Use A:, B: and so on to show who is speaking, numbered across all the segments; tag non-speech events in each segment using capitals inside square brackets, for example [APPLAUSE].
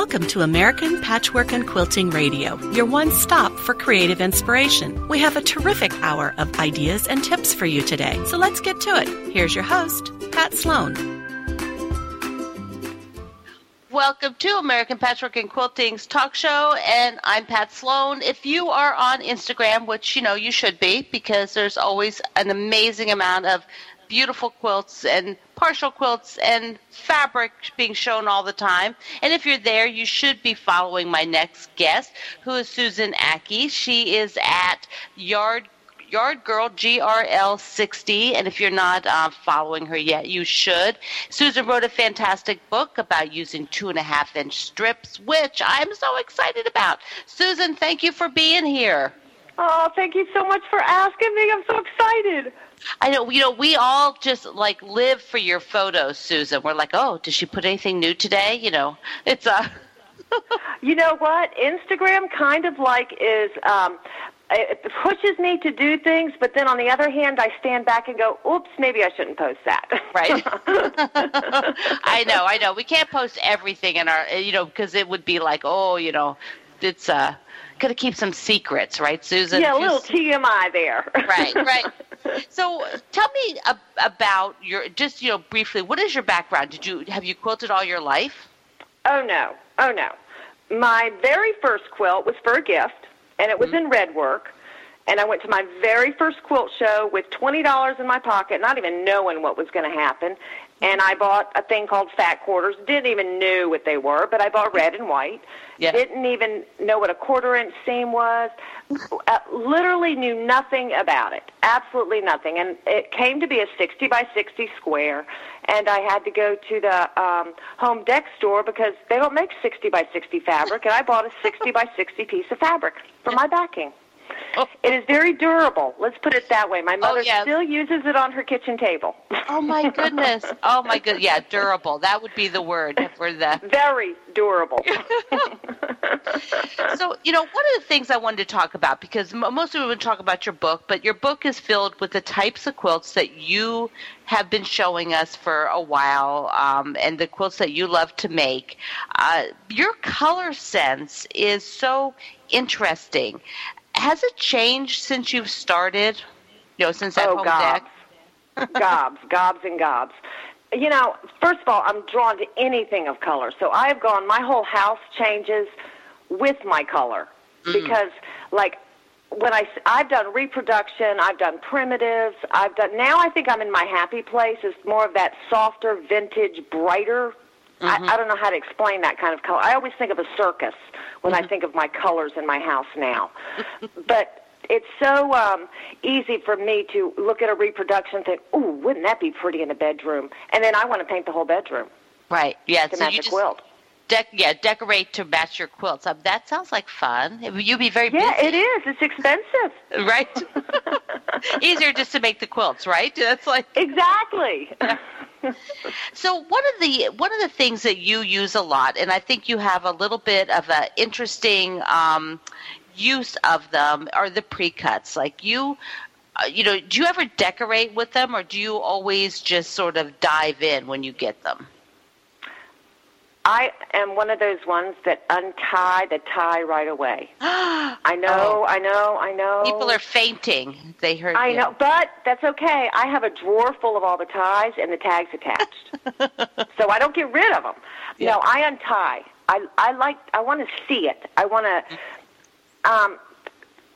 A: Welcome to American Patchwork and Quilting Radio, your one stop for creative inspiration. We have a terrific hour of ideas and tips for you today, so let's get to it. Here's your host, Pat Sloan.
B: Welcome to American Patchwork and Quilting's talk show, and I'm Pat Sloan. If you are on Instagram, which you know you should be, because there's always an amazing amount of beautiful quilts and partial quilts and fabric being shown all the time. And if you're there, you should be following my next guest, who is Susan Ackey. She is at Yard Yard Girl GRL 60, and if you're not uh, following her yet, you should. Susan wrote a fantastic book about using two and a half inch strips, which I'm so excited about. Susan, thank you for being here.
C: Oh, thank you so much for asking me. I'm so excited.
B: I know, you know, we all just like live for your photos, Susan. We're like, oh, did she put anything new today? You know, it's a. Uh... [LAUGHS]
C: you know what? Instagram kind of like is um, it pushes me to do things, but then on the other hand, I stand back and go, "Oops, maybe I shouldn't post that." [LAUGHS]
B: right. [LAUGHS] I know, I know. We can't post everything in our, you know, because it would be like, oh, you know, it's uh, got to keep some secrets, right, Susan?
C: Yeah, a little TMI there.
B: right, right. So, tell me ab- about your just you know briefly. What is your background? Did you have you quilted all your life?
C: Oh no, oh no. My very first quilt was for a gift, and it was mm-hmm. in red work. And I went to my very first quilt show with twenty dollars in my pocket, not even knowing what was going to happen and I bought a thing called fat quarters. Didn't even know what they were, but I bought red and white. Yeah. Didn't even know what a quarter inch seam was. Uh, literally knew nothing about it. Absolutely nothing. And it came to be a 60 by 60 square. And I had to go to the um, home deck store because they don't make 60 by 60 fabric. And I bought a 60 by 60 piece of fabric for my backing. It is very durable. Let's put it that way. My oh, mother oh, still uses it on her kitchen table.
B: Oh my [LAUGHS] goodness. Oh my good. Yeah, durable. That would be the word for the [LAUGHS]
C: very durable. [LAUGHS]
B: so, you know, one of the things I wanted to talk about because most of it would talk about your book, but your book is filled with the types of quilts that you have been showing us for a while, um, and the quilts that you love to make. Uh, your color sense is so interesting has it changed since you've started? You know, since that
C: oh,
B: home
C: gobs.
B: deck? [LAUGHS]
C: gobs, gobs, and gobs. You know, first of all, I'm drawn to anything of color. So I've gone. My whole house changes with my color mm. because, like, when I I've done reproduction, I've done primitives, I've done. Now I think I'm in my happy place. It's more of that softer, vintage, brighter Mm-hmm. I, I don't know how to explain that kind of color. I always think of a circus when mm-hmm. I think of my colors in my house now. [LAUGHS] but it's so um, easy for me to look at a reproduction and think, "Ooh, wouldn't that be pretty in a bedroom?" And then I want to paint the whole bedroom.
B: Right. Yeah.
C: To
B: so
C: match
B: you
C: a
B: just
C: quilt.
B: De- yeah, decorate to match your quilts. Uh, that sounds like fun. You'd be very
C: yeah,
B: busy.
C: it is. It's expensive.
B: right. [LAUGHS] [LAUGHS] Easier just to make the quilts, right? That's like
C: exactly.
B: So one of the one of the things that you use a lot, and I think you have a little bit of an interesting um, use of them, are the pre-cuts. Like you, uh, you know, do you ever decorate with them, or do you always just sort of dive in when you get them?
C: I am one of those ones that untie the tie right away. [GASPS] I know,
B: oh.
C: I know, I know.
B: People are fainting. They heard.
C: I
B: you.
C: know, but that's okay. I have a drawer full of all the ties and the tags attached, [LAUGHS] so I don't get rid of them. Yeah. No, I untie. I I like. I want to see it. I want to. Um,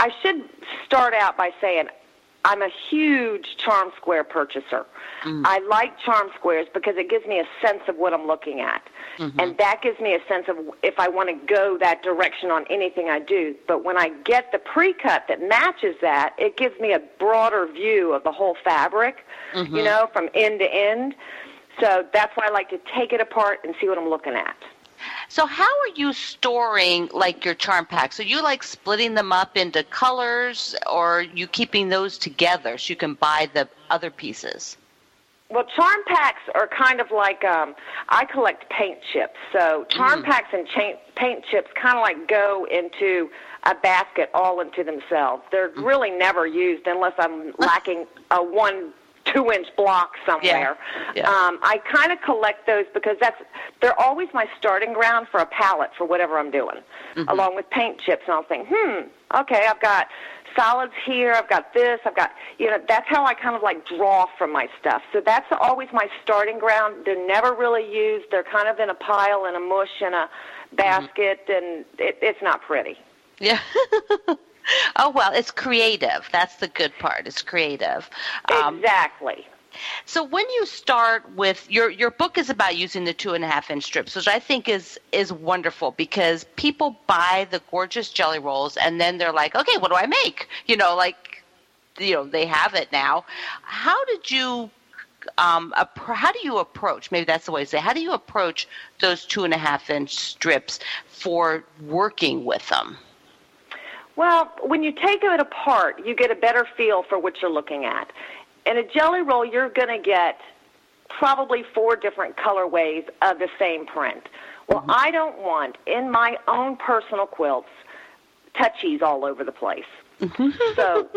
C: I should start out by saying I'm a huge charm square purchaser. Mm. I like charm squares because it gives me a sense of what I'm looking at. Mm-hmm. And that gives me a sense of if I want to go that direction on anything I do. But when I get the pre-cut that matches that, it gives me a broader view of the whole fabric, mm-hmm. you know, from end to end. So that's why I like to take it apart and see what I'm looking at.
B: So how are you storing like your charm packs? Are you like splitting them up into colors or are you keeping those together so you can buy the other pieces?
C: Well, charm packs are kind of like um, I collect paint chips. So charm mm. packs and cha- paint chips kind of like go into a basket all into themselves. They're mm. really never used unless I'm [LAUGHS] lacking a one two inch block somewhere.
B: Yeah. Yeah.
C: Um, I kind of collect those because that's they're always my starting ground for a palette for whatever I'm doing,
B: Mm-hmm.
C: along with paint chips. And I'll think, hmm, okay, I've got solids here, I've got this, I've got you know. That's how I kind of like draw from my stuff. So that's always my starting ground. They're never really used. They're kind of in a pile in a mush in a basket, and it, it's not pretty.
B: Yeah. [LAUGHS] oh well, it's creative. That's the good part. It's creative. Um,
C: exactly.
B: So when you start with your your book is about using the two and a half inch strips, which I think is is wonderful because people buy the gorgeous jelly rolls and then they're like, okay, what do I make? You know, like you know they have it now. How did you? Um, how do you approach? Maybe that's the way to say. How do you approach those two and a half inch strips for working with them?
C: Well, when you take it apart, you get a better feel for what you're looking at. In a jelly roll, you're going to get probably four different colorways of the same print. Well, mm-hmm. I don't want in my own personal quilts touchies all over the place. [LAUGHS] So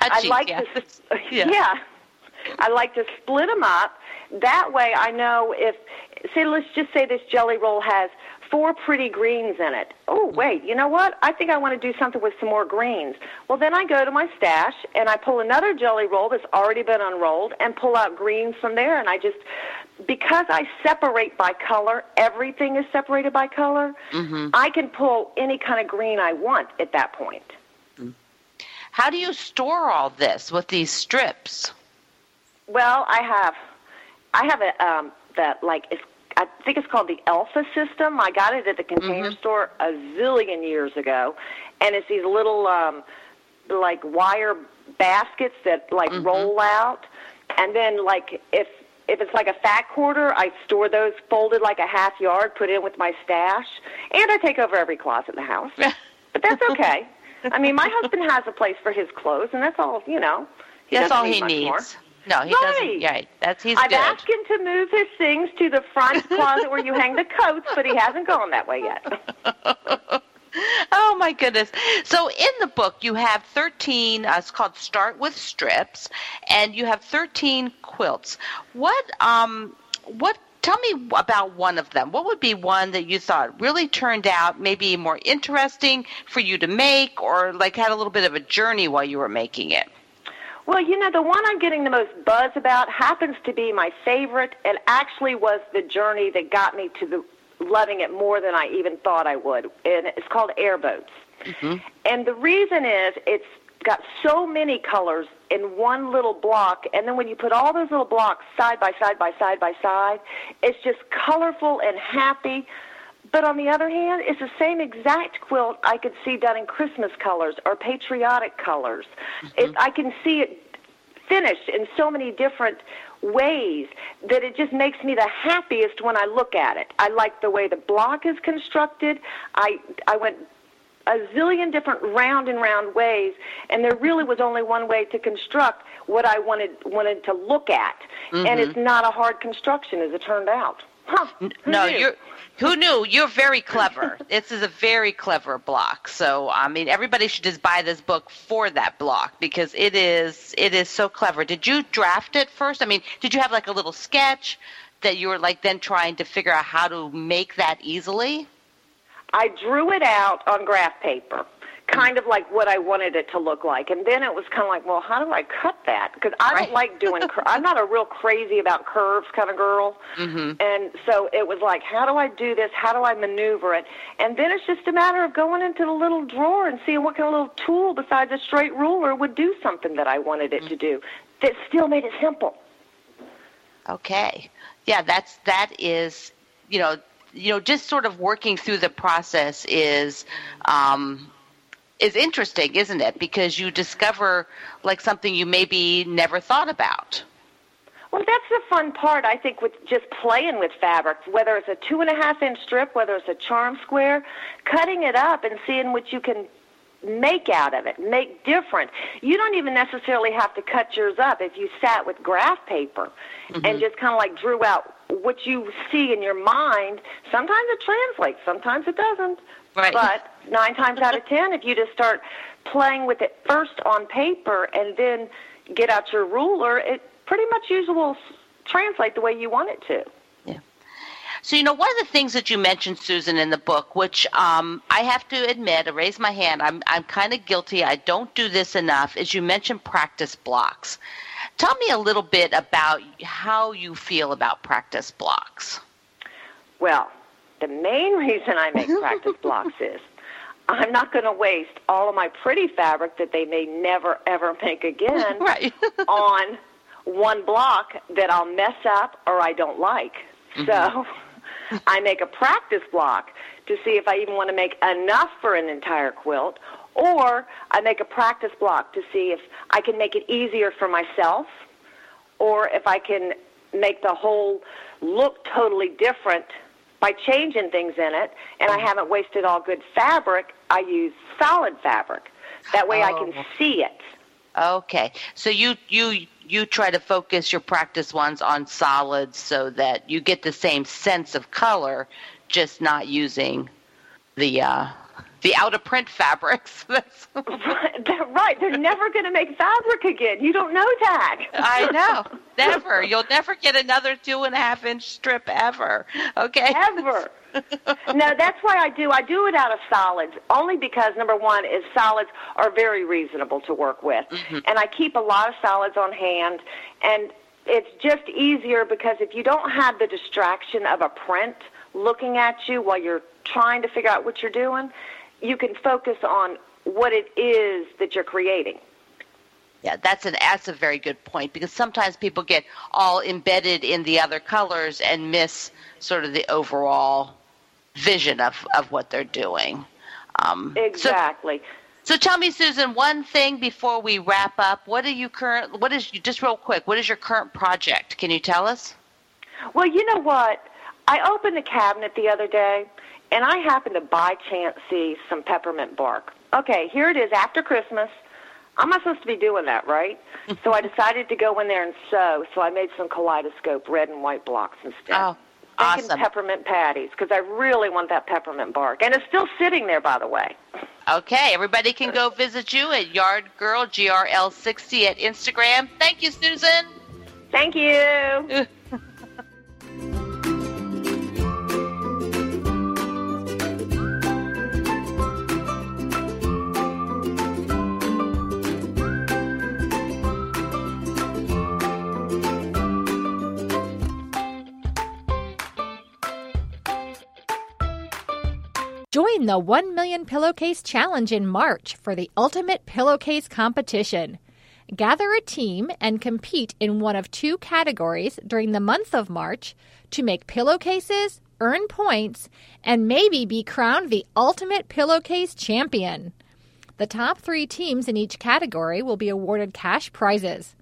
C: I like
B: yeah.
C: to, [LAUGHS]
B: Yeah.
C: yeah. I like to split them up. That way, I know if, say, let's just say this jelly roll has four pretty greens in it. Oh, wait, you know what? I think I want to do something with some more greens. Well, then I go to my stash and I pull another jelly roll that's already been unrolled and pull out greens from there. And I just, because I separate by color, everything is separated by color. I can pull any kind of green I want at that point.
B: How do you store all this with these strips?
C: Well, I have, I have a um, that like it's. I think it's called the elfa system. I got it at the Container Store a zillion years ago, and it's these little um, like wire baskets that like roll out, and then like if if it's like a fat quarter, I store those folded like a half yard, put it in with my stash, and I take over every closet in the house. [LAUGHS] but that's okay. I mean, my husband has a place for his clothes, and that's all. You know, he
B: That's all
C: need
B: he needs.
C: more.
B: No, he
C: Right.
B: doesn't. Yeah, that's he's
C: I've
B: good.
C: asked him to move his things to the front [LAUGHS] closet where you hang the coats, but he hasn't gone that way yet. [LAUGHS]
B: Oh my goodness! So in the book, you have thirteen. Uh, it's called "Start with Strips," and you have thirteen quilts. What? Um. What? Tell me about one of them. What would be one that you thought really turned out maybe more interesting for you to make, or like had a little bit of a journey while you were making it?
C: Well, you know, the one I'm getting the most buzz about happens to be my favorite and actually was the journey that got me to the loving it more than I even thought I would. And it's called Airboats. Mm-hmm. And the reason is it's got so many colors in one little block and then when you put all those little blocks side by side by side by side, it's just colorful and happy. But on the other hand, it's the same exact quilt I could see done in Christmas colors or patriotic colors. It, mm-hmm. I can see it finished in so many different ways that it just makes me the happiest when I look at it. I like the way the block is constructed. I I went a zillion different round and round ways, and there really was only one way to construct what I wanted wanted to look at, and mm-hmm. it's not a hard construction as it turned out. Huh?
B: no,
C: knew?
B: you're. Who knew? You're very clever. this is a very clever block. So I mean, everybody should just buy this book for that block because it is it is so clever. Did you draft it first? I mean, did you have like a little sketch that you were like then trying to figure out how to make that easily?
C: I drew it out on graph paper, kind of like what I wanted it to look like. And then it was kind of like, well, how do I cut that? Because I
B: Right.
C: don't like doing. Cur- I'm not a real crazy about curves kind of girl. Mm-hmm. And so it was like, how do I do this? How do I maneuver it? And then it's just a matter of going into the little drawer and seeing what kind of little tool besides a straight ruler would do something that I wanted it to do. That still made it simple.
B: Okay. Yeah, that's that is you know you know just sort of working through the process is um, is interesting, isn't it? Because you discover like something you maybe never thought about.
C: Well, that's the fun part, I think, with just playing with fabric, whether it's a two and a half inch strip, whether it's a charm square, cutting it up and seeing what you can make out of it, make different. You don't even necessarily have to cut yours up if you sat with graph paper and mm-hmm. just kind of like drew out what you see in your mind. Sometimes it translates, sometimes it doesn't.
B: Right.
C: But nine times out of ten, if you just start playing with it first on paper and then get out your ruler, it pretty much usually will translate the way you want it to.
B: Yeah. So, you know, one of the things that you mentioned, Susan, in the book, which um, I have to admit, I raise my hand, I'm, I'm kind of guilty, I don't do this enough, is you mentioned practice blocks. Tell me a little bit about how you feel about practice blocks.
C: Well, the main reason I make [LAUGHS] practice blocks is I'm not going to waste all of my pretty fabric that they may never ever make again [LAUGHS]
B: right. [LAUGHS]
C: on one block that I'll mess up or I don't like. Mm-hmm. So I make a practice block to see if I even want to make enough for an entire quilt, or I make a practice block to see if I can make it easier for myself, or if I can make the whole look totally different by changing things in it, and I haven't wasted all good fabric. I use solid fabric. That way, oh. I can oh. see it.
B: Okay, so you you you try to focus your practice ones on solids so that you get the same sense of color, just not using the uh, the out of print fabrics. [LAUGHS]
C: that's [LAUGHS] right, they're never going to make fabric again. You don't know that.
B: I know, [LAUGHS] never. You'll never get another two and a half inch strip ever. Okay,
C: ever. no, that's why I do. I do it out of solids, only because number one is solids are very reasonable to work with, mm-hmm. and I keep a lot of solids on hand, and it's just easier because if you don't have the distraction of a print looking at you while you're trying to figure out what you're doing, you can focus on what it is that you're creating.
B: Yeah, that's an that's a very good point because sometimes people get all embedded in the other colors and miss sort of the overall vision of, of what they're doing.
C: Um, exactly.
B: So, so tell me, Susan, one thing before we wrap up. What are you current? What is just real quick? What is your current project? Can you tell us?
C: Well, you know what? I opened the cabinet the other day, and I happened to by chance see some peppermint bark. Okay, here it is after Christmas. I'm not supposed to be doing that, right? [LAUGHS] so I decided to go in there and sew. So I made some kaleidoscope red and white blocks instead.
B: Oh, awesome.
C: peppermint patties because I really want that peppermint bark. And it's still sitting there, by the way.
B: Okay, everybody can go visit you at Yard Girl GRL60 at Instagram. Thank you, Susan.
C: Thank you. [LAUGHS]
D: The 1 Million Pillowcase Challenge in March for the ultimate pillowcase competition. Gather a team and compete in one of two categories during the month of March to make pillowcases, earn points, and maybe be crowned the ultimate pillowcase champion. The top three teams in each category will be awarded cash prizes.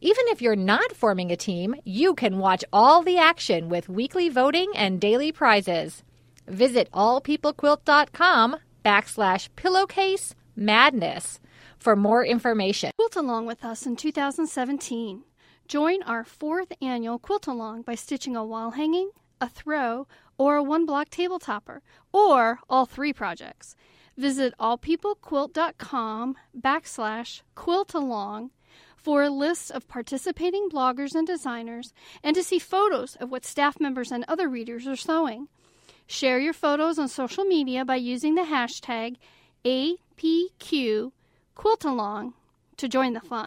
D: Even if you're not forming a team, you can watch all the action with weekly voting and daily prizes. Visit allpeoplequilt.com backslash pillowcase madness for more information.
E: Quilt along with us in 2017. Join our fourth annual Quilt Along by stitching a wall hanging, a throw, or a one block table topper, or all three projects. Visit allpeoplequilt.com backslash quilt along for a list of participating bloggers and designers and to see photos of what staff members and other readers are sewing. Share your photos on social media by using the hashtag APQQuiltalong to join the fun.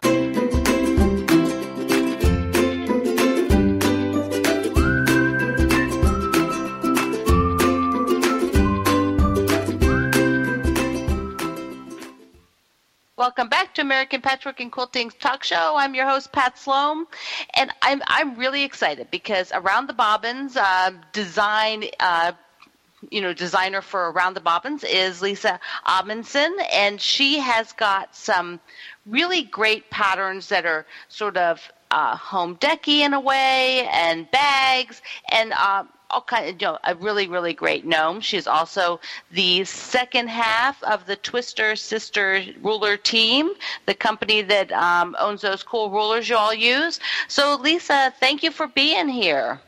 B: Welcome back to American Patchwork and Quilting's talk show. I'm your host Pat Sloan, and I'm I'm really excited because Around the Bobbins uh, design uh, you know, designer for Around the Bobbins is Lisa Amundson, and she has got some really great patterns that are sort of uh, home decky in a way, and bags, and uh, all kind of, you know, a really, really great gnome. She's also the second half of the Twister Sister Ruler team, the company that um, owns those cool rulers you all use. So, Lisa, thank you for being here.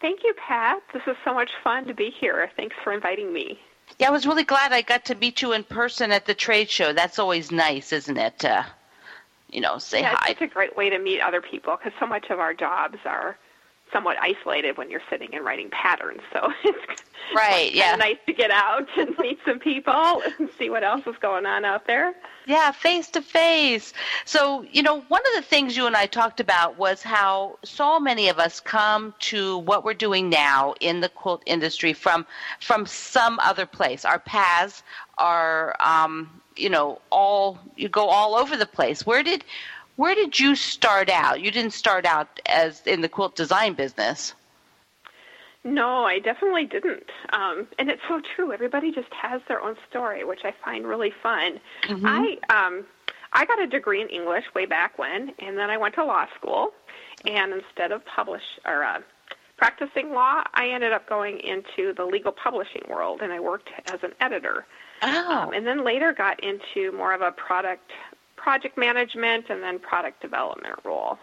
F: Thank you, Pat. This is so much fun to be here. Thanks for inviting me.
B: Yeah, I was really glad I got to meet you in person at the trade show. That's always nice, isn't it? Uh, you know, say
F: yeah,
B: hi.
F: It's a great way to meet other people because so much of our jobs are somewhat isolated when you're sitting and writing patterns. So [LAUGHS] it's
B: right, yeah,
F: nice to get out [LAUGHS] and meet some people and see what else is going on out there.
B: Yeah, face to face. So, you know, one of the things you and I talked about was how so many of us come to what we're doing now in the quilt industry from from some other place. Our paths are, um, you know, all you go all over the place. Where did where did you start out? You didn't start out as in the quilt design business.
F: No, I definitely didn't. Um, and it's so true. Everybody just has their own story, which I find really fun.
B: Mm-hmm.
F: I um, I got a degree in English way back when, and then I went to law school. And instead of publish or uh, practicing law, I ended up going into the legal publishing world, and I worked as an editor.
B: Oh.
F: Um, and then later got into more of a product project management and then product development role.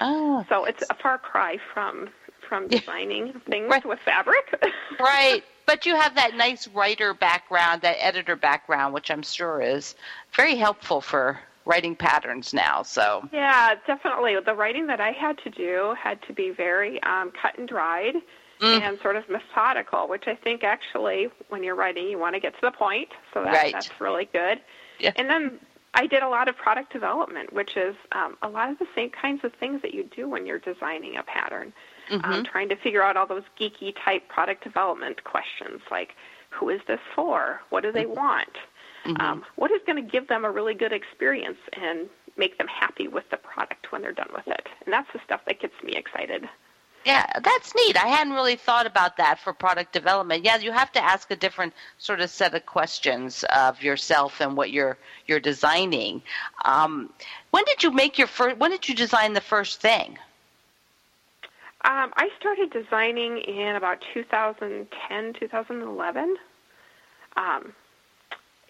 B: Oh.
F: So it's a far cry from from
B: Yeah.
F: designing things
B: Right.
F: with fabric. [LAUGHS]
B: right. But you have that nice writer background, that editor background, which I'm sure is very helpful for writing patterns now. So,
F: yeah, definitely. The writing that I had to do had to be very um, cut and dried
B: Mm.
F: and sort of methodical, which I think actually, when you're writing, you want to get to the point. So that,
B: Right.
F: that's really good.
B: Yeah.
F: And then I did a lot of product development, which is um, a lot of the same kinds of things that you do when you're designing a pattern.
B: Mm-hmm.
F: Um, trying to figure out all those geeky type product development questions like who is this for? What do they
B: Mm-hmm.
F: want? Um, what is going to give them a really good experience and make them happy with the product when they're done with it? And that's the stuff that gets me excited.
B: Yeah, that's neat. I hadn't really thought about that for product development. Yeah, you have to ask a different sort of set of questions of yourself and what you're you're designing. Um, when did you make your first? When did you design the first thing?
F: Um, I started designing in about 2010, 2011. Um,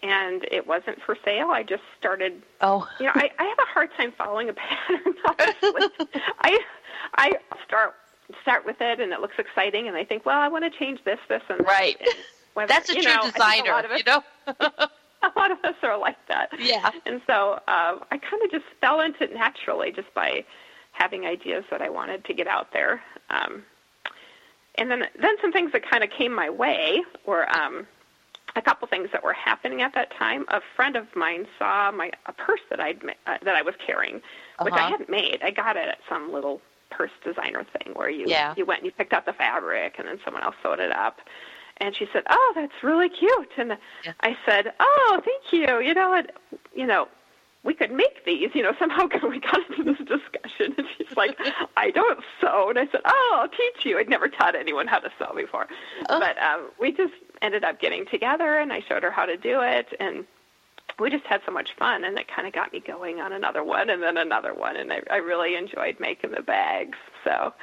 F: and it wasn't for sale. I just started
B: Oh,
F: you know, I, I have a hard time following a pattern. [LAUGHS] Honestly, [LAUGHS] I I start start with it, and it looks exciting, and they think, well, I want to change this, this, and.
B: Right.
F: And whether-
B: that's a true
F: know,
B: designer.
F: A us,
B: you know. [LAUGHS]
F: a lot of us are like that.
B: Yeah.
F: And so uh, I kind of just fell into it naturally, just by having ideas that I wanted to get out there. Um, and then then some things that kind of came my way were um, a couple things that were happening at that time. A friend of mine saw my a purse that I'd uh, that I was carrying, which I
B: Uh-huh.
F: hadn't made. I got it at some little purse designer thing where you
B: Yeah.
F: you went and you picked out the fabric and then someone else sewed it up. And she said, "Oh, that's really cute." And
B: Yeah.
F: I said, "Oh, thank you. You know, it, you know, we could make these. You know, somehow [LAUGHS] we got into this discussion." And she's like, [LAUGHS] "I don't sew." And I said, "Oh, I'll teach you." I'd never taught anyone how to sew before,
B: Oh.
F: but um, we just ended up getting together, and I showed her how to do it, and we just had so much fun, and it kind of got me going on another one, and then another one, and I, I really enjoyed making the bags. So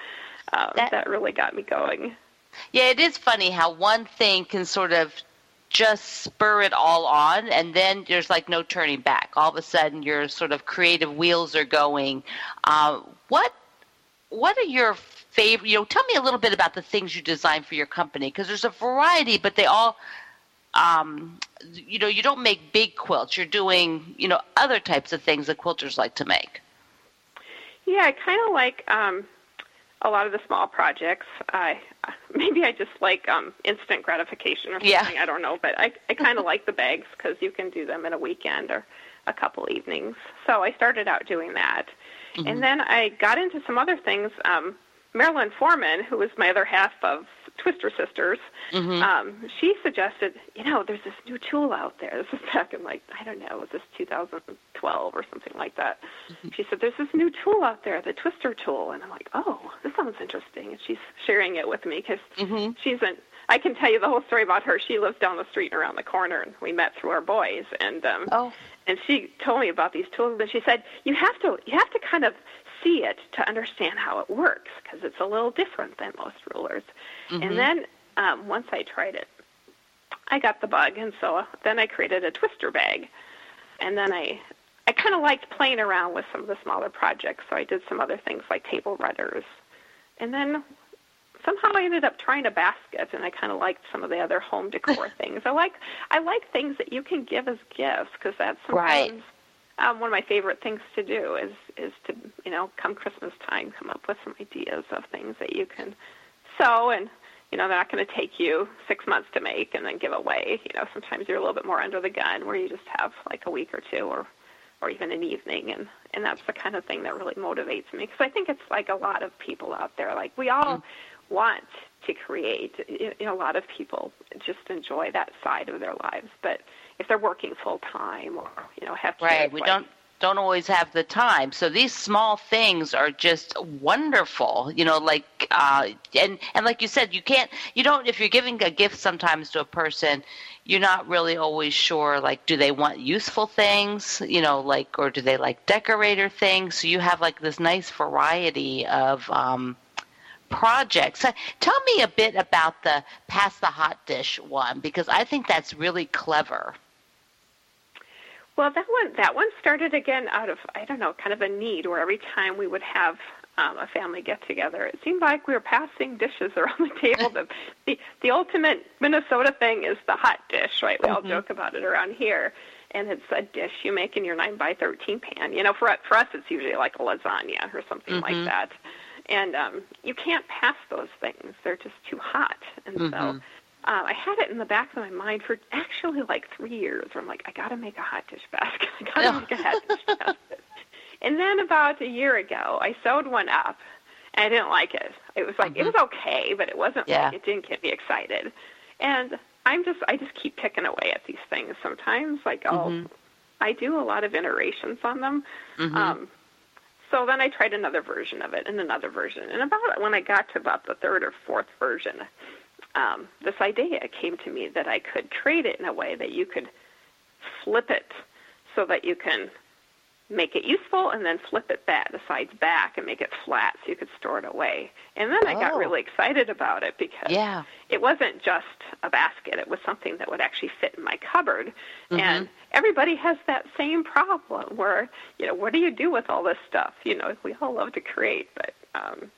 F: um,
B: That-
F: that really got me going.
B: Yeah, it is funny how one thing can sort of just spur it all on, and then there's like no turning back. All of a sudden, your sort of creative wheels are going. Uh, what What are your favorite? You know, tell me a little bit about the things you design for your company because there's a variety, but they all. Um, you know, you don't make big quilts. You're doing, you know, other types of things that quilters like to make.
F: Yeah, I kind of like um, a lot of the small projects. I [LAUGHS] maybe I just like um, instant gratification or something.
B: Yeah.
F: I don't know, but I I kind of like the bags because you can do them in a weekend or a couple evenings. So I started out doing that, and then I got into some other things. Um, Marilyn Foreman, who was my other half of Twister Sisters, um, she suggested, you know, there's this new tool out there. This is back in like I don't know, was this 2012 or something like that? She said, there's this new tool out there, the Twister tool, and I'm like, oh, this sounds interesting. And she's sharing it with me because she's an I can tell you the whole story about her. She lives down the street and around the corner, and we met through our boys. And um,
B: Oh.
F: and she told me about these tools, and she said you have to you have to kind of see it to understand how it works because it's a little different than most rulers. And then um, once I tried it, I got the bug, and so then I created a twister bag, and then I I kind of liked playing around with some of the smaller projects, so I did some other things like table runners, and then somehow I ended up trying a basket, and I kind of liked some of the other home decor [LAUGHS] things. I like I like things that you can give as gifts because that's sometimes
B: Right.
F: Um, one of my favorite things to do is is to you know come Christmas time come up with some ideas of things that you can sew and you know they're not going to take you six months to make and then give away. You know sometimes you're a little bit more under the gun where you just have like a week or two or or even an evening. And and that's the kind of thing that really motivates me because I think it's like a lot of people out there. Like we all want to create you know, a lot of people just enjoy that side of their lives but if they're working full time or you know have kids,
B: Right. We
F: like-
B: don't don't always have the time. So these small things are just wonderful. You know, like uh and and like you said, you can't you don't if you're giving a gift sometimes to a person, you're not really always sure like do they want useful things, you know, like or do they like decorator things? So you have like this nice variety of um projects. Uh, Tell me a bit about the pass the hot dish one because I think that's really clever.
F: Well, that one that one started again out of I don't know, kind of a need where every time we would have um, a family get together, it seemed like we were passing dishes [LAUGHS] around the table. [LAUGHS] the, the the ultimate Minnesota thing is the hot dish, right? We all joke about it around here, and it's a dish you make in your nine by thirteen pan. You know, for for us, it's usually like a lasagna or something like that. And um, you can't pass those things; they're just too hot. And so uh, I had it in the back of my mind for actually like three years. Where I'm like, I got to make a hot dish basket. [LAUGHS] I got to
B: Yeah.
F: make a hot dish basket. And then about a year ago, I sewed one up, and I didn't like it. It was like it was okay, but it wasn't.
B: Yeah.
F: Like, it didn't get me excited. And I'm just I just keep picking away at these things. Sometimes, like I'll I do a lot of iterations on them. Um, so then I tried another version of it and another version. And about when I got to about the third or fourth version, um, this idea came to me that I could create it in a way that you could flip it so that you can make it useful and then flip it back the sides back and make it flat so you could store it away. And then I got
B: Oh.
F: really excited about it because
B: Yeah.
F: it wasn't just a basket, it was something that would actually fit in my cupboard.
B: Mm-hmm.
F: And everybody has that same problem where, you know, what do you do with all this stuff? You know, we all love to create, but um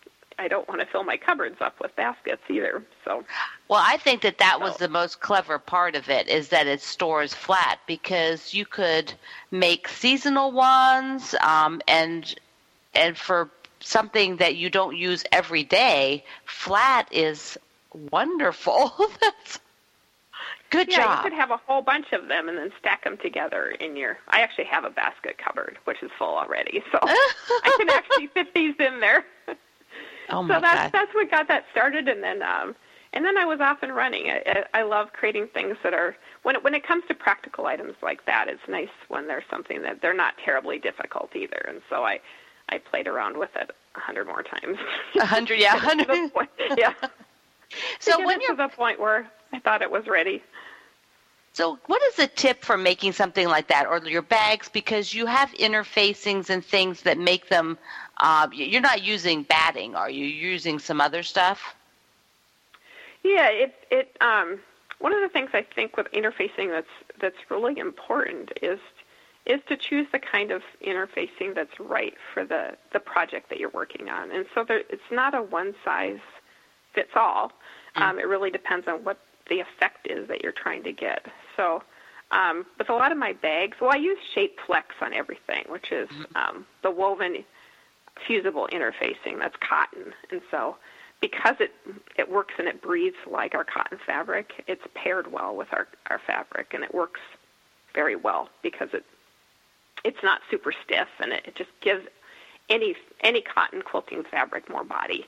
F: I don't want to fill my cupboards up with baskets either. So
B: Well, I think that that was the most clever part of it is that it stores flat because you could make seasonal ones, um, and and for something that you don't use every day, flat is wonderful. [LAUGHS] That's good
F: yeah,
B: job.
F: you could have a whole bunch of them and then stack them together in your. I actually have a basket cupboard which is full already, so [LAUGHS] I can actually fit these in there.
B: Oh my
F: so that's
B: god.
F: that's what got that started, and then um, and then I was off and running. I, I love creating things that are when it, when it comes to practical items like that. It's nice when there's something that they're not terribly difficult either, and so I I played around with it a hundred more times. [LAUGHS]
B: A hundred, yeah,
F: the
B: hundred.
F: point- yeah. [LAUGHS]
B: So when you're
F: to the point where I thought it was ready.
B: So, what is a tip for making something like that, or your bags? Because you have interfacings and things that make them. Uh, you're not using batting, are you? You're using some other stuff.
F: Yeah, it it um one of the things I think with interfacing that's that's really important is is to choose the kind of interfacing that's right for the the project that you're working on. And so there it's not a one size fits all. Um, it really depends on what the effect is that you're trying to get. So um, with a lot of my bags, well, I use Shape Flex on everything, which is um, the woven fusible interfacing. That's cotton, and so because it it works and it breathes like our cotton fabric, it's paired well with our our fabric, and it works very well because it it's not super stiff, and it, it just gives any any cotton quilting fabric more body,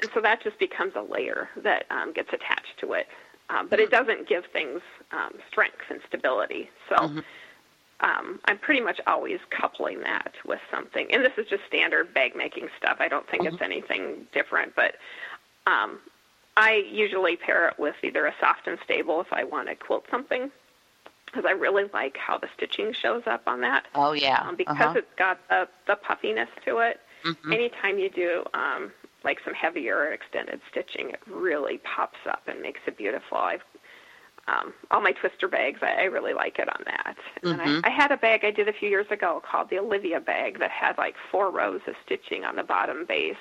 F: and so that just becomes a layer that um, gets attached to it. Um, but it doesn't give things um, strength and stability. So um, I'm pretty much always coupling that with something. And this is just standard bag making stuff. I don't think it's anything different, but um, I usually pair it with either a soft and stable if I want to quilt something, because I really like how the stitching shows up on that.
B: Oh yeah,
F: Um, because
B: uh-huh.
F: it's got the, the puffiness to it.
B: Mhm.
F: Anytime you do um, like some heavier extended stitching, it really pops up and makes it beautiful. I've um, all my twister bags, I, I really like it on that. And
B: Mhm.
F: I, I had a bag I did a few years ago called the Olivia bag that had like four rows of stitching on the bottom base,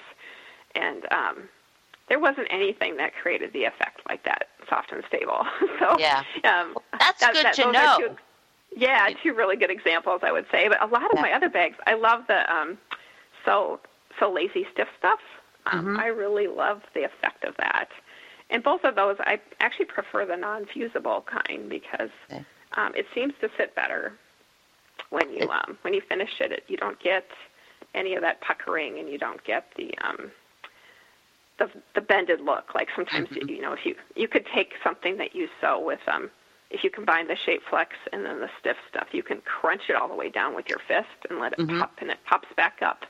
F: and um, there wasn't anything that created the effect like that, soft and stable. [LAUGHS] so
B: Yeah.
F: um,
B: Well, that's
F: that-
B: good
F: that-
B: to know.
F: two- yeah, two really good examples, I would say. But a lot of
B: Yeah.
F: my other bags, I love the um, so so lazy stiff stuff. Um,
B: Mhm.
F: I really love the effect of that. And both of those, I actually prefer the non-fusible kind because
B: Okay.
F: um, it seems to sit better when you um, when you finish it. it. You don't get any of that puckering, and you don't get the um, the the bended look. Like sometimes
B: Mhm.
F: you know if you you could take something that you sew with um if you combine the shape flex and then the stiff stuff, you can crunch it all the way down with your fist and let it
B: Mhm.
F: pop, and it pops back up,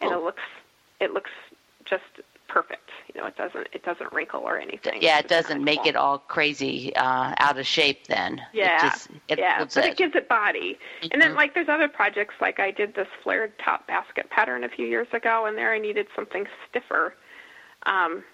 F: and
B: Cool.
F: it looks it looks just perfect. You know, it doesn't it doesn't wrinkle or anything.
B: Yeah, it doesn't make
F: cool.
B: it all crazy uh, out of shape. Then
F: Yeah,
B: it just, it
F: yeah, but
B: it.
F: it gives it body. And then
B: Mhm.
F: like there's other projects like I did this flared top basket pattern a few years ago, and there I needed something stiffer. Um,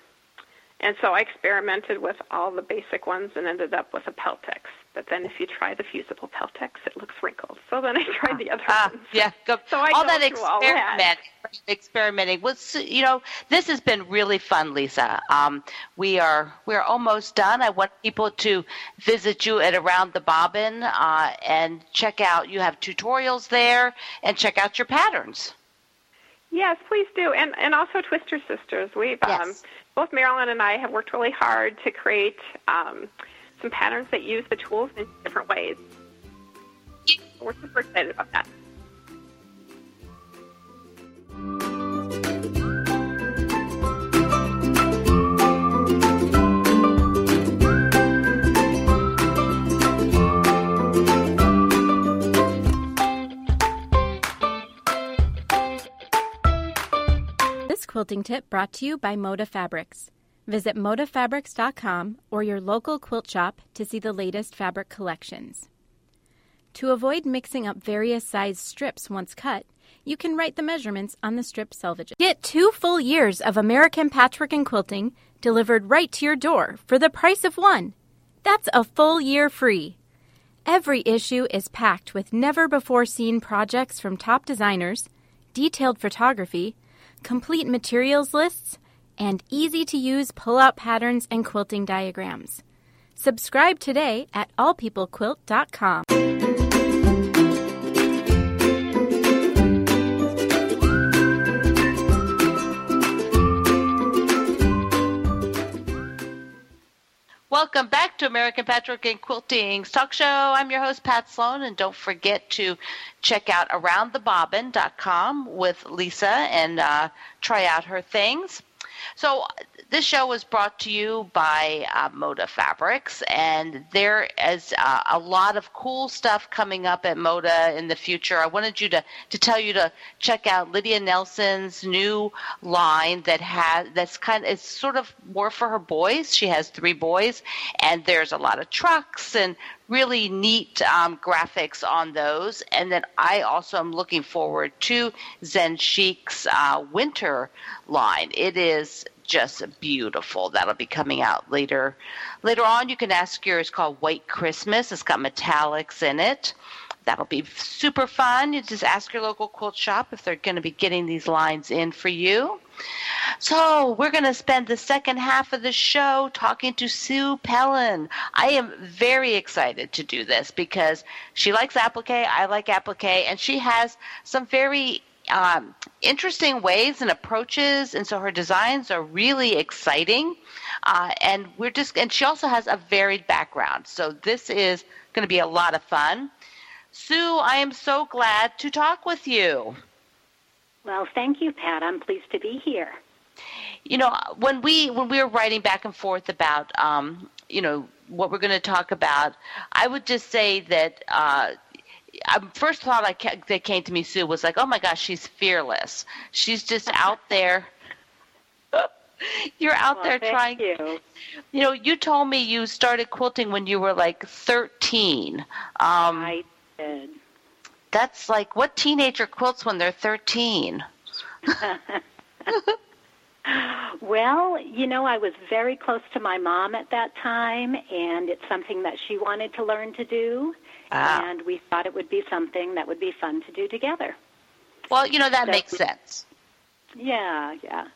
F: and so I experimented with all the basic ones and ended up with a Peltex. But then if you try the fusible Peltex, it looks wrinkled. So then I tried the other
B: Ah,
F: ones.
B: yeah, go,
F: So I
B: all
F: go
B: that
F: through all that.
B: experimenting, experimenting. Was you know, this has been really fun, Lisa. Um, we are we are almost done. I want people to visit you at Around the Bobbin uh, and check out. You have tutorials there, and check out your patterns.
F: Yes, please do. And and also Twister Sisters. We've um,
B: Yes.
F: Both Marilyn and I have worked really hard to create um, some patterns that use the tools in different ways. We're super excited about that.
G: Quilting tip brought to you by Moda Fabrics. Visit modafabrics.com or your local quilt shop to see the latest fabric collections. To avoid mixing up various size strips once cut, you can write the measurements on the strip selvages. Get two full years of American patchwork and quilting delivered right to your door for the price of one. That's a full year free. Every issue is packed with never before seen projects from top designers, detailed photography, complete materials lists, and easy to use pull out patterns and quilting diagrams. Subscribe today at allpeoplequilt.com.
B: Welcome back to American Patchwork and Quilting's talk show. I'm your host, Pat Sloan, and don't forget to check out aroundthebobbin.com with Lisa and uh, try out her things. So, this show was brought to you by uh, Moda Fabrics, and there is uh, a lot of cool stuff coming up at Moda in the future. I wanted you to, to tell you to check out Lydia Nelson's new line that has that's kind of it's sort of more for her boys. She has three boys, and there's a lot of trucks and really neat um, graphics on those. And then I also am looking forward to Zen Chic's uh, winter line. It is just beautiful. That'll be coming out later. Later on, you can ask yours called White Christmas. It's got metallics in it. That'll be super fun. You just ask your local quilt shop if they're going to be getting these lines in for you. So, we're going to spend the second half of the show talking to Sue Pelland. I am very excited to do this because she likes applique, I like applique, and she has some very um, interesting ways and approaches, and so her designs are really exciting. Uh, and we're just, and she also has a varied background. So, this is going to be a lot of fun. Sue, I am so glad to talk with you.
H: Well, thank you, Pat. I'm pleased to be here.
B: You know, when we when we were writing back and forth about um, you know what we're going to talk about, I would just say that uh, um, first thought I ca- that came to me, Sue, was like, oh my gosh, she's fearless. She's just [LAUGHS] out there. [LAUGHS] You're out
H: Well,
B: there
H: thank
B: trying.
H: you.
B: You know, you told me you started quilting when you were like 13. Um,
H: I did.
B: That's like what teenager quilts when they're 13? [LAUGHS]
H: Well, you know, I was very close to my mom at that time, and it's something that she wanted to learn to do,
B: Ah.
H: and we thought it would be something that would be fun to do together.
B: Well, you know that
H: So-
B: makes sense.
H: Yeah, yeah.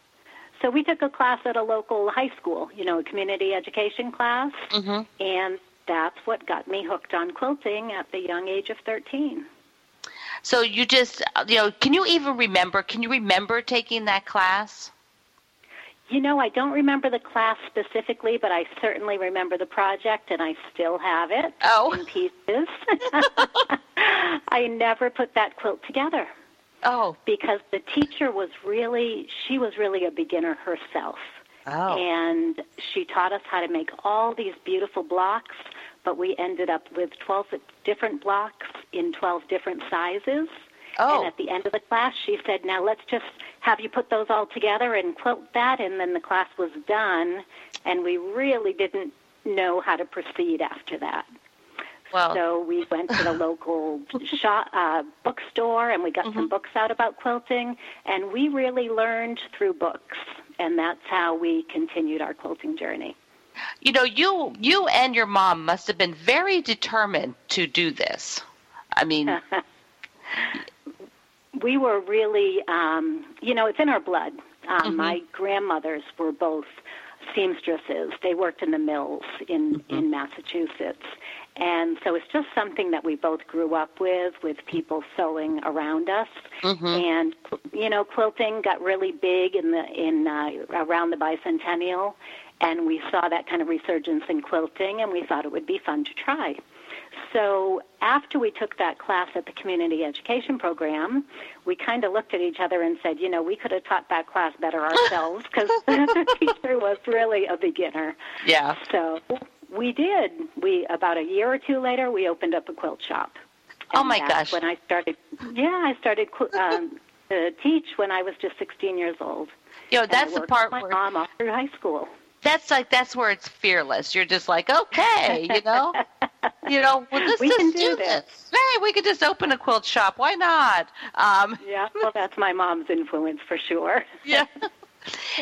H: So we took a class at a local high school, you know, a community education class,
B: hmm
H: and that's what got me hooked on quilting at the young age of 13.
B: So you just, you know, can you even remember? Can you remember taking that class?
H: You know, I don't remember the class specifically, but I certainly remember the project, and I still have it
B: Oh.
H: in pieces. [LAUGHS] I never put that quilt together
B: Oh.
H: because the teacher was really, she was really a beginner herself.
B: Oh.
H: And she taught us how to make all these beautiful blocks, but we ended up with 12 different blocks in 12 different sizes.
B: Oh.
H: And at the end of the class, she said, Now let's just have you put those all together and quilt that. And then the class was done, and we really didn't know how to proceed after that.
B: Well,
H: So we went to the [LAUGHS] local shop, uh, bookstore and we got some books out about quilting, and we really learned through books. And that's how we continued our quilting journey.
B: You know, you you and your mom must have been very determined to do this. I mean, [LAUGHS]
H: we were really, um, you know, it's in our blood. Um, My grandmothers were both seamstresses. They worked in the mills in in Massachusetts, and so it's just something that we both grew up with, with people sewing around us. And you know, quilting got really big in the in uh, around the bicentennial, and we saw that kind of resurgence in quilting, and we thought it would be fun to try. So after we took that class at the community education program, we kind of looked at each other and said, you know, we could have taught that class better ourselves because [LAUGHS] the teacher was really a beginner.
B: yeah.
H: So we did. We about a year or two later, we opened up a quilt shop.
B: Oh, my
H: that's
B: gosh.
H: When I started, yeah, I started um, to teach when I was just 16 years old.
B: You know, that's the part
H: my
B: where
H: mom all through high school.
B: That's like that's where it's fearless. You're just like, okay, you know, you know, well, [LAUGHS] let's
H: We
B: just
H: can
B: do,
H: do
B: this.
H: this.
B: Hey, we could just open a quilt shop. Why not? Um, [LAUGHS]
H: Yeah, well, that's my mom's influence for sure. [LAUGHS]
B: yeah.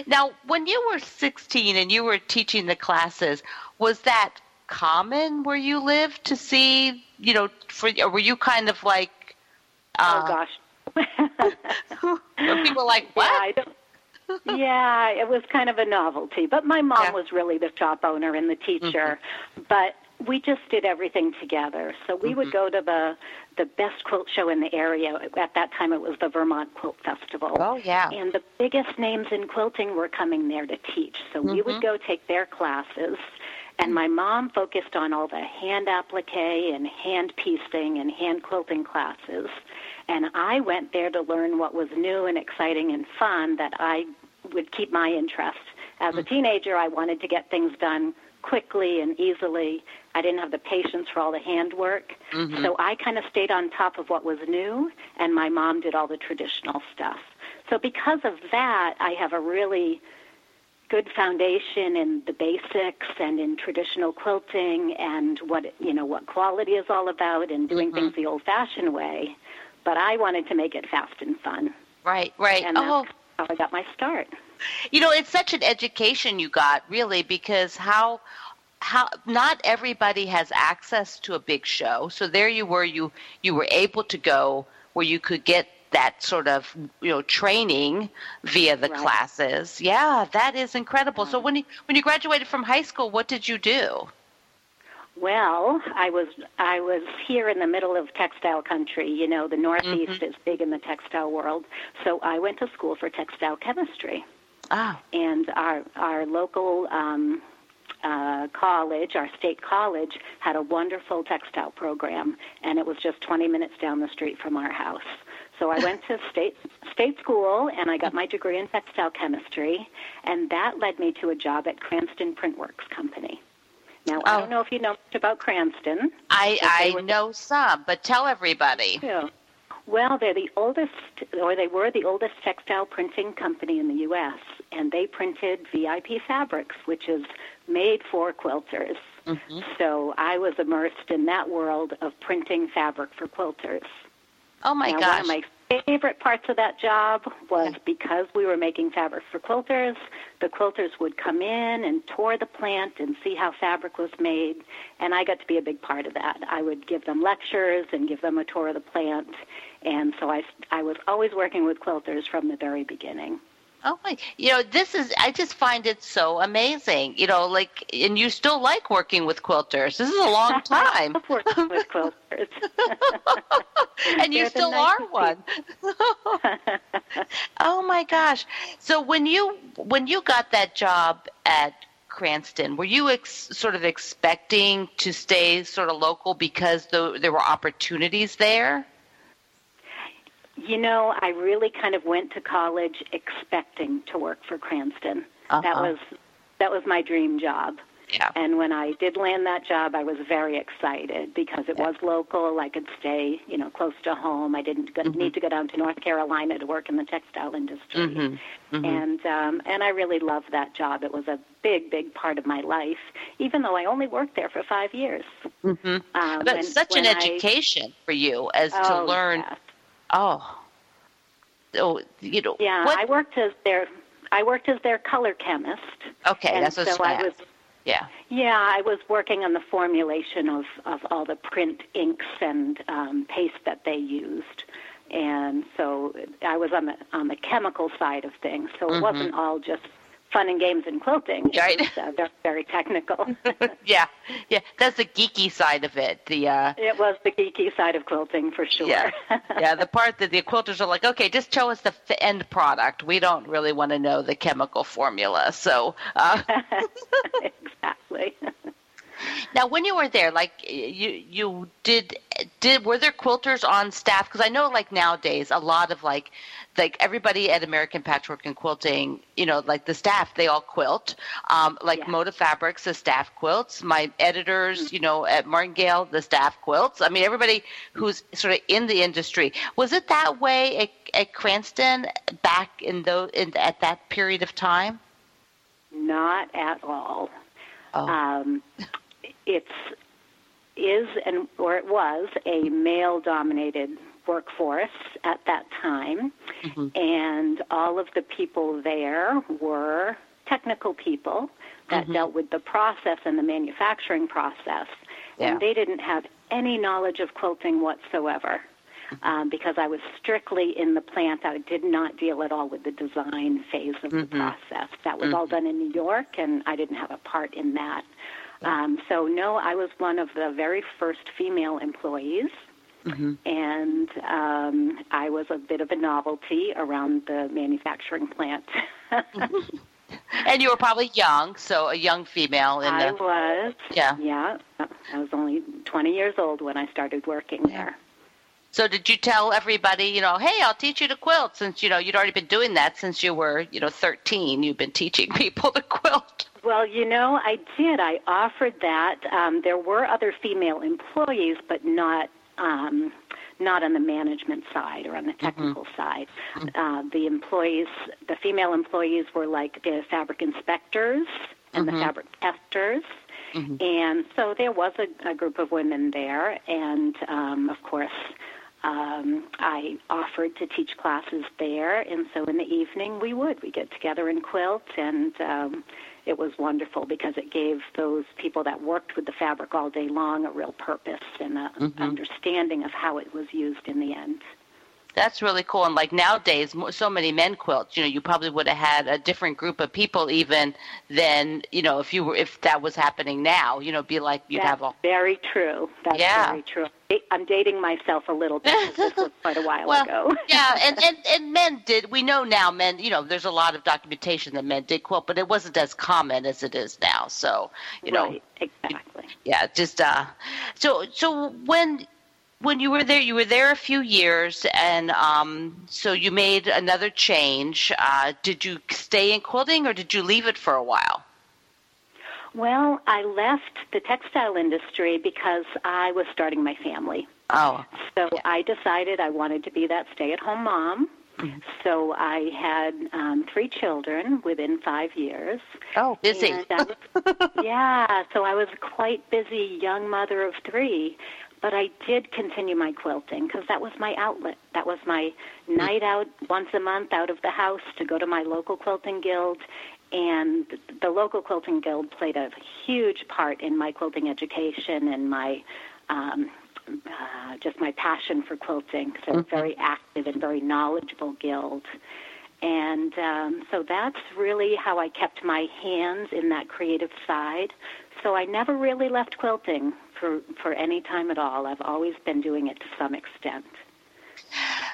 B: now, when you were 16 and you were teaching the classes, was that common where you lived to see, you know, for or were you kind of like,
H: oh
B: uh,
H: gosh.
B: people like, what?
H: Yeah, [LAUGHS] yeah, it was kind of a novelty. But my mom
B: Yeah.
H: was really the shop owner and the mm-hmm. teacher. But we just did everything together. So we would mm-hmm. go to the the best quilt show in the area. At that time, it was the Vermont Quilt Festival.
B: Oh, yeah.
H: And the biggest names in quilting were coming there to teach. So we would mm-hmm. go take their classes. And my mom focused on all the hand applique and hand piecing and hand quilting classes. And I went there to learn what was new and exciting and fun that I would keep my interest. As a mm-hmm. teenager, I wanted to get things done quickly and easily. I didn't have the patience for all the handwork. Mm-hmm. So I kind of stayed on top of what was new, and my mom did all the traditional stuff. So because of that, I have a really good foundation in the basics and in traditional quilting and what you know what quality is all about and doing mm-hmm. things the old-fashioned way. But I wanted to make it fast and fun,
B: Right, right.
H: and
B: oh,
H: how I got my start.
B: You know, it's such an education you got, really, because how how not everybody has access to a big show. So there you were, you you were able to go where you could get that sort of you know training via the
H: Right.
B: classes. Yeah, that is incredible. So when you when you graduated from high school, what did you do?
H: Well, I was I was here in the middle of textile country. You know, the Northeast is big in the textile world. So I went to school for textile chemistry,
B: Oh,
H: and our our local um, uh, college, our state college, had a wonderful textile program, and it was just 20 minutes down the street from our house. So I went to state state school, and I got my degree in textile chemistry, and that led me to a job at Cranston Printworks Company. Now I
B: Oh.
H: don't know if you know much about Cranston.
B: I I know some, but tell everybody.
H: Yeah. Well, they're the oldest, or they were the oldest textile printing company in the U.S., and they printed VIP fabrics, which is made for quilters. Mm-hmm. So I was immersed in that world of printing fabric for quilters.
B: Oh my
H: now,
B: gosh.
H: one of my favorite parts of that job was because we were making fabric for quilters, the quilters would come in and tour the plant and see how fabric was made, and I got to be a big part of that. I would give them lectures and give them a tour of the plant, and so I, I was always working with quilters from the very beginning.
B: Oh my! You know, this is. I just find it so amazing. You know, like, and you still like working with quilters. This is a long [LAUGHS] time.
H: working with quilters, [LAUGHS]
B: and you
H: They're
B: still are one. [LAUGHS] oh my gosh! So when you when you got that job at Cranston, were you ex- sort of expecting to stay sort of local because the, there were opportunities there?
H: You know, I really kind of went to college expecting to work for Cranston. That
B: Uh-huh.
H: was that was my dream job.
B: Yeah.
H: And when I did land that job, I was very excited because it was local. I could stay, you know, close to home. I didn't go, need to go down to North Carolina to work in the textile industry.
B: Mhm. Mhm.
H: And um, and I really loved that job. It was a big, big part of my life, even though I only worked there for five years.
B: Mm-hmm.
H: Um,
B: but
H: when-
B: such an
H: I-
B: education for you as to
H: Oh,
B: learn.
H: yes.
B: Oh, oh, you know.
H: Yeah,
B: what-
H: I worked as their I worked as their color chemist.
B: okay,
H: and
B: that's what
H: so I was
B: Yeah.
H: yeah, I was working on the formulation of of all the print inks and um, paste that they used. And so I was on the on the chemical side of things. So it wasn't all just fun and games and quilting.
B: Right.
H: was, uh, very, very technical. [LAUGHS]
B: yeah, yeah. That's the geeky side of it. The uh,
H: it was the geeky side of quilting for sure.
B: yeah, [LAUGHS] yeah. The part that the quilters are like, okay, just show us the f- end product. We don't really want to know the chemical formula. So, uh, [LAUGHS]
H: exactly.
B: Now, when you were there, like you you did did were there quilters on staff? Because I know, like nowadays, a lot of like like everybody at American Patchwork and Quilting, you know, like the staff, they all quilt. Um, like
H: Yeah.
B: Moda Fabrics, the staff quilts. My editors, you know, at Martingale, the staff quilts. I mean, everybody who's sort of in the industry. Was it that way at, at Cranston back in those in, at that period of time?
H: Not at all.
B: Oh.
H: Um, it's is and or it was a male dominated workforce at that time
B: Mhm.
H: and all of the people there were technical people that
B: Mhm.
H: dealt with the process and the manufacturing process
B: Yeah.
H: and they didn't have any knowledge of quilting whatsoever um, because I was strictly in the plant. I did not deal at all with the design phase of the
B: Mhm.
H: process. That was all done in New York, and I didn't have a part in that. Um, so, no, I was one of the very first female employees,
B: Mhm.
H: and um, I was a bit of a novelty around the manufacturing plant. [LAUGHS]
B: And you were probably young, so a young female in
H: I
B: the
H: was.
B: Yeah.
H: Yeah. I was only 20 years old when I started working there.
B: So did you tell everybody, you know, hey, I'll teach you to quilt since, you know, you'd already been doing that since you were, you know, 13. You've been teaching [LAUGHS] people to quilt.
H: Well, you know, I did. I offered that. Um, there were other female employees, but not um, not on the management side or on the technical side. Uh, the employees, the female employees, were like the fabric inspectors and the fabric testers. And so there was a, a group of women there, and um, of course, um, I offered to teach classes there. And so in the evening, we would we get together and quilt, and um, it was wonderful because it gave those people that worked with the fabric all day long a real purpose and an mm-hmm. understanding of how it was used in the end.
B: That's really cool. And like nowadays, so many men quilt. You know, you probably would have had a different group of people even than you know if you were if that was happening now. You know, be like you'd
H: That's
B: have a
H: very true. That's
B: Yeah.
H: very true. I'm dating myself a little bit. This was quite a while
B: well,
H: ago. [LAUGHS]
B: yeah, and, and [LAUGHS] and men did. We know now, men. You know, there's a lot of documentation that men did quilt, but it wasn't as common as it is now. So, you know,
H: exactly.
B: yeah just uh so so when when you were there you were there a few years and um so you made another change uh did you stay in quilting or did you leave it for a while
H: Well, I left the textile industry because I was starting my family.
B: oh
H: So
B: Yeah.
H: I decided I wanted to be that stay-at-home mom.
B: Mm-hmm.
H: So I had um, three children within five years.
B: oh busy
H: was- [LAUGHS] yeah, so I was a quite busy young mother of three. But I did continue my quilting because that was my outlet. That was my night out once a month out of the house to go to my local quilting guild. And the local quilting guild played a huge part in my quilting education and my um, uh, just my passion for quilting. So it's a very active and very knowledgeable guild. And um, so that's really how I kept my hands in that creative side. So I never really left quilting for, for any time at all. I've always been doing it to some extent.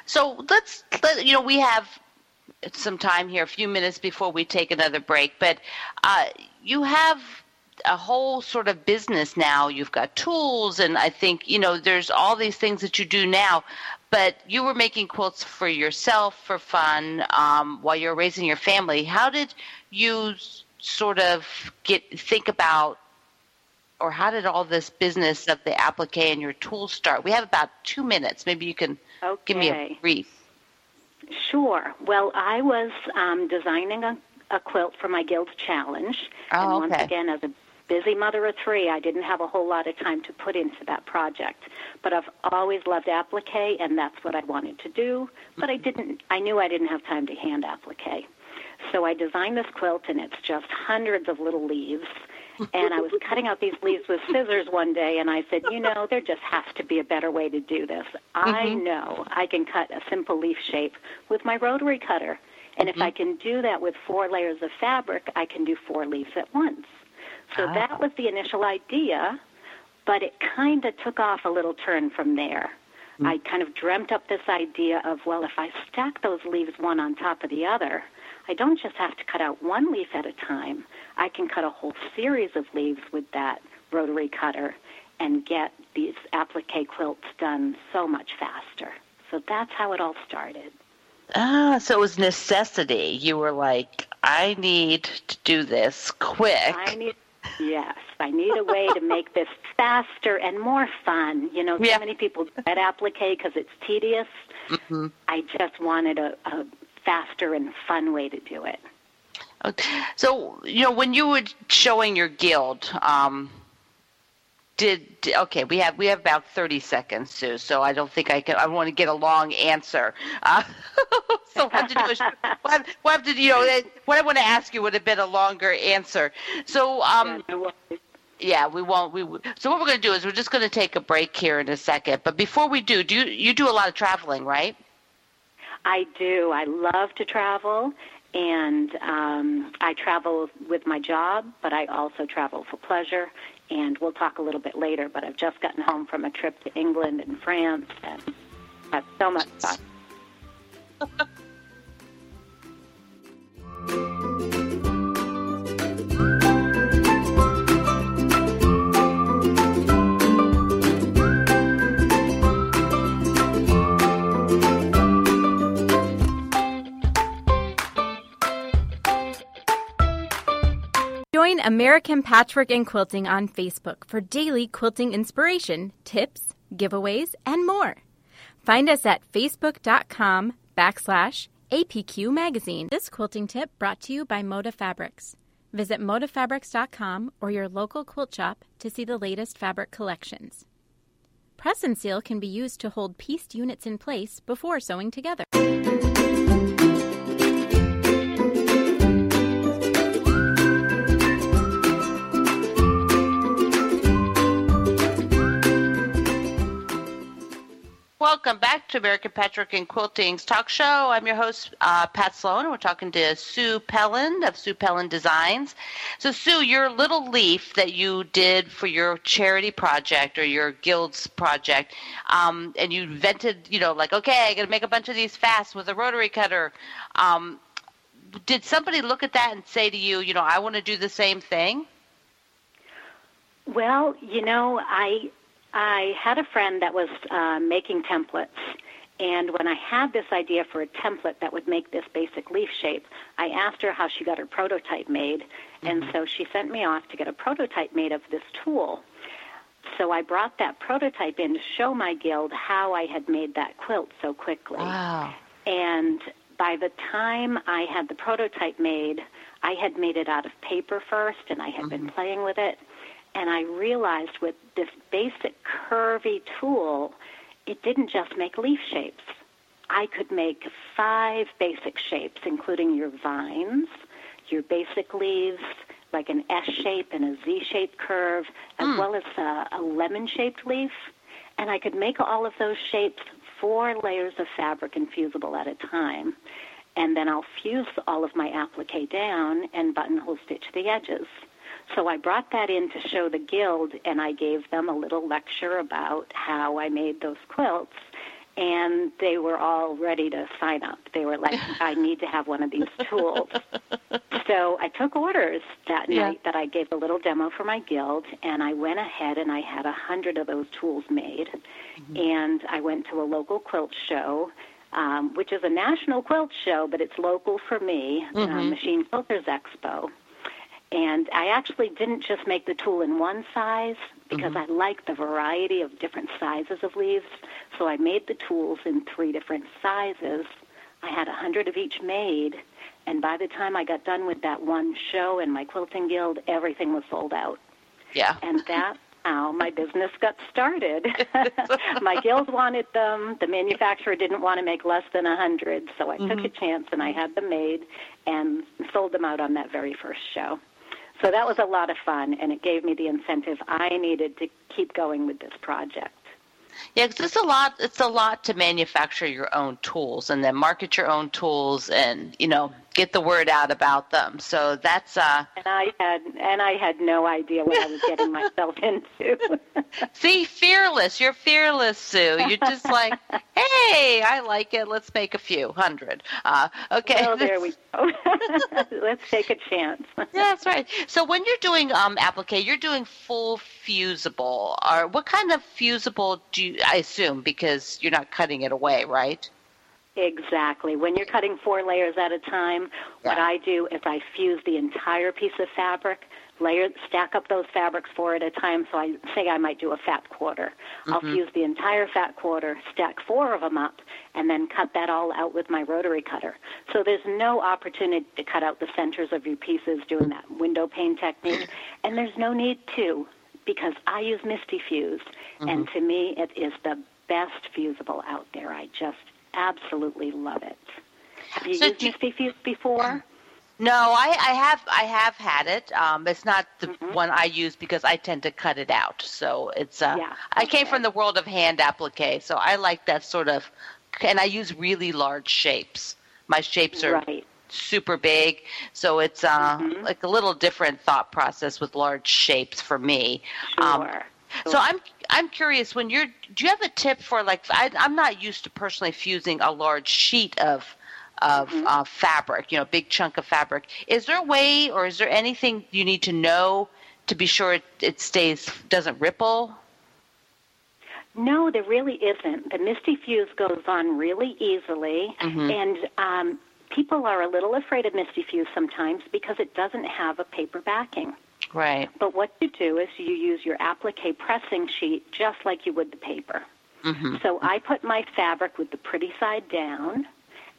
B: So let's, let, you know, we have some time here, a few minutes before we take another break, but uh, you have a whole sort of business now. You've got tools, and I think, you know, there's all these things that you do now. But you were making quilts for yourself for fun um, while you're raising your family. How did you sort of get think about or how did all this business of the applique and your tools start? We have about two minutes. Maybe you can
H: okay.
B: give me a brief.
H: Sure. Well, I was um, designing a, a, quilt for my guild challenge,
B: oh,
H: and
B: once
H: okay. again, as a busy mother of three, I didn't have a whole lot of time to put into that project. But I've always loved applique, and that's what I wanted to do. But I didn't. I knew I didn't have time to hand applique. So I designed this quilt, and it's just hundreds of little leaves and I was cutting out these leaves with scissors one day, and I said, you know, there just has to be a better way to do this. Mm-hmm. I know I can cut a simple leaf shape with my rotary cutter. And mm-hmm. if I can do that with four layers of fabric, I can do four leaves at once. So ah. that was the initial idea, but it kind of took off a little turn from there. Mm-hmm. I kind of dreamt up this idea of, well, if I stack those leaves one on top of the other, I don't just have to cut out one leaf at a time. I can cut a whole series of leaves with that rotary cutter and get these applique quilts done so much faster. So that's how it all started.
B: Ah, so it was necessity. You were like, I need to do this quick.
H: I need Yes, I need a way to make this faster and more fun. You know, so yeah. many people dread applique because it's tedious. Mm-hmm. I just wanted a, a faster and fun way to do it.
B: So, you know, when you were showing your guild, um, did okay? We have we have about thirty seconds, Sue. So I don't think I can. I want to get a long answer. [LAUGHS] Uh, so what to do is what, what to you know what I want to ask you would have been a longer answer. So um, yeah, we won't. We so what we're going to do is we're just going to take a break here in a second. But before we do, do you, you do a lot of traveling, right?
H: I do. I love to travel, and um, I travel with my job, but I also travel for pleasure. And we'll talk a little bit later. But I've just gotten home from a trip to England and France, and had so much fun. [LAUGHS]
G: Join American Patchwork and Quilting on Facebook for daily quilting inspiration, tips, giveaways, and more. Find us at facebook.com backslash APQ Magazine. This quilting tip brought to you by Moda Fabrics. Visit modafabrics.com or your local quilt shop to see the latest fabric collections. Press and seal can be used to hold pieced units in place before sewing together.
B: Welcome back to American Patchwork and Quilting's talk show. I'm your host, uh, Pat Sloan, and we're talking to Sue Pelland of Sue Pelland Designs. So, Sue, your little leaf that you did for your charity project or your guild's project, um, and you invented, you know, like, okay, I got to make a bunch of these fast with a rotary cutter. Um, did somebody look at that and say to you, you know, I want to do the same thing?
H: Well, you know, I I had a friend that was uh, making templates, and when I had this idea for a template that would make this basic leaf shape, I asked her how she got her prototype made, mm-hmm. and so she sent me off to get a prototype made of this tool. So I brought that prototype in to show my guild how I had made that quilt so quickly.
B: Wow.
H: And by the time I had the prototype made, I had made it out of paper first, and I had mm-hmm. been playing with it. And I realized with this basic curvy tool, it didn't just make leaf shapes. I could make five basic shapes, including your vines, your basic leaves, like an S shape and a Z shaped curve, as mm. well as a, a lemon shaped leaf. And I could make all of those shapes four layers of fabric infusible at a time. and then I'll fuse all of my applique down and buttonhole stitch the edges. So I brought that in to show the guild, and I gave them a little lecture about how I made those quilts. And they were all ready to sign up. They were like, [LAUGHS] I need to have one of these tools. so I took orders that
B: Yeah.
H: night that I gave a little demo for my guild, and I went ahead and I had a hundred of those tools made. And I went to a local quilt show, um, which is a national quilt show, but it's local for me, uh, Machine Quilters Expo. And I actually didn't just make the tool in one size because mm-hmm. I like the variety of different sizes of leaves. So I made the tools in three different sizes. I had a hundred of each made, and by the time I got done with that one show in my quilting guild, everything was sold out.
B: Yeah.
H: And that's how my business got started. [LAUGHS] my guild wanted them. The manufacturer didn't want to make less than a hundred, so I took mm-hmm. a chance and I had them made and sold them out on that very first show. So that was a lot of fun, and it gave me the incentive I needed to keep going with this project.
B: Yeah, 'cause it's a lot. It's a lot to manufacture your own tools and then market your own tools and you know get the word out about them. So that's uh.
H: And I had and I had no idea what I was getting myself [LAUGHS] into. [LAUGHS]
B: See, fearless. You're fearless, Sue. You're just like, hey, I like it. Let's make a few hundred. Uh, okay.
H: well, there we [LAUGHS] go. Let's take a chance.
B: Yeah, that's right. So when you're doing um applique, you're doing full fusible. Or what kind of fusible do you? I assume because you're not cutting it away, right?
H: Exactly. When you're cutting four layers at a time, what
B: Yeah.
H: I do is I fuse the entire piece of fabric, layer, stack up those fabrics four at a time. So I say I might do a fat quarter. I'll mm-hmm. fuse the entire fat quarter, stack four of them up, and then cut that all out with my rotary cutter. So there's no opportunity to cut out the centers of your pieces doing that window pane technique, and there's no need to because I use Misty Fuse, and mm-hmm. to me it is the best fusible out there. I just absolutely love it. Have you
B: So
H: used
B: you-
H: Misty before?
B: No, I, I have I have had it. Um, it's not the one I use because I tend to cut it out. So it's uh,
H: Yeah,
B: I came from the world of hand applique, so I like that sort of, and I use really large shapes. My shapes are
H: Right.
B: super big, so it's uh,
H: Mm-hmm.
B: like a little different thought process with large shapes for me. Um,
H: Sure.
B: so I'm I'm curious when you're do you have a tip for like I, I'm not used to personally fusing a large sheet of of
H: Mm-hmm.
B: uh, fabric, you know, big chunk of fabric. Is there a way, or is there anything you need to know to be sure it, it stays doesn't ripple?
H: No, there really isn't. The Misty Fuse goes on really easily,
B: Mm-hmm.
H: and um, people are a little afraid of Misty Fuse sometimes because it doesn't have a paper backing.
B: Right.
H: But what you do is you use your applique pressing sheet just like you would the paper.
B: Mm-hmm.
H: So I put my fabric with the pretty side down,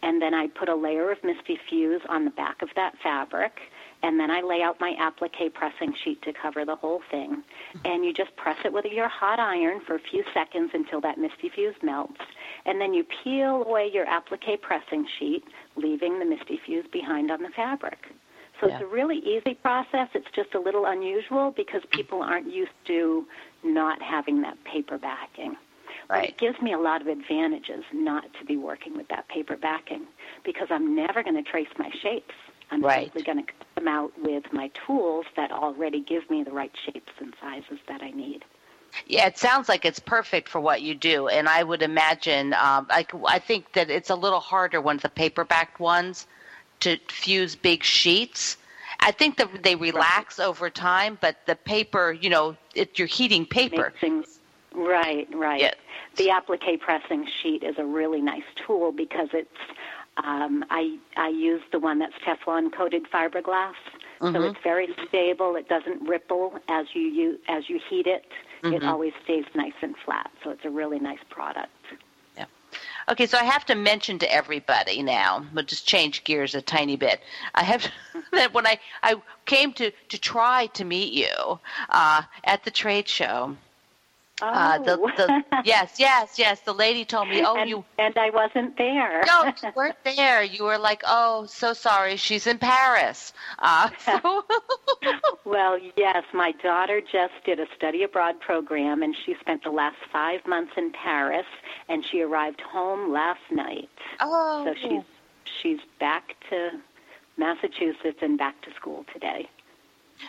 H: and then I put a layer of Misty Fuse on the back of that fabric, and then I lay out my applique pressing sheet to cover the whole thing. And you just press it with your hot iron for a few seconds until that Misty Fuse melts, and then you peel away your applique pressing sheet, leaving the Misty Fuse behind on the fabric. So it's a really easy process. It's just a little unusual because people aren't used to not having that paper backing. But
B: Right.
H: it gives me a lot of advantages not to be working with that paper backing because I'm never going to trace my shapes. I'm
B: Right.
H: simply going to come out with my tools that already give me the right shapes and sizes that I need.
B: Yeah, it sounds like it's perfect for what you do, and I would imagine. Um, I, I think that it's a little harder when the paperback ones to fuse big sheets. I think that they relax over time, but the paper, you know, it, you're heating paper.
H: Things right, right.
B: Yeah.
H: The applique pressing sheet is a really nice tool because it's um, I I use the one that's Teflon coated fiberglass, so it's very stable. It doesn't ripple as you use, as you heat it. It always stays nice and flat. So it's a really nice product.
B: Okay, so I have to mention to everybody now. We'll just change gears a tiny bit. I have [LAUGHS] that when I I came to to try to meet you uh, at the trade show. Uh, the,
H: Oh.
B: the, [LAUGHS] yes, yes, yes. The lady told me, "Oh,
H: and,
B: you
H: and I wasn't there.
B: no, you [LAUGHS] weren't there. You were like, oh, so sorry. She's in Paris. Uh, [LAUGHS] so
H: Well, yes, my daughter just did a study abroad program, and she spent the last five months in Paris, and she arrived home last night.
B: oh,
H: So she's she's back to Massachusetts and back to school today.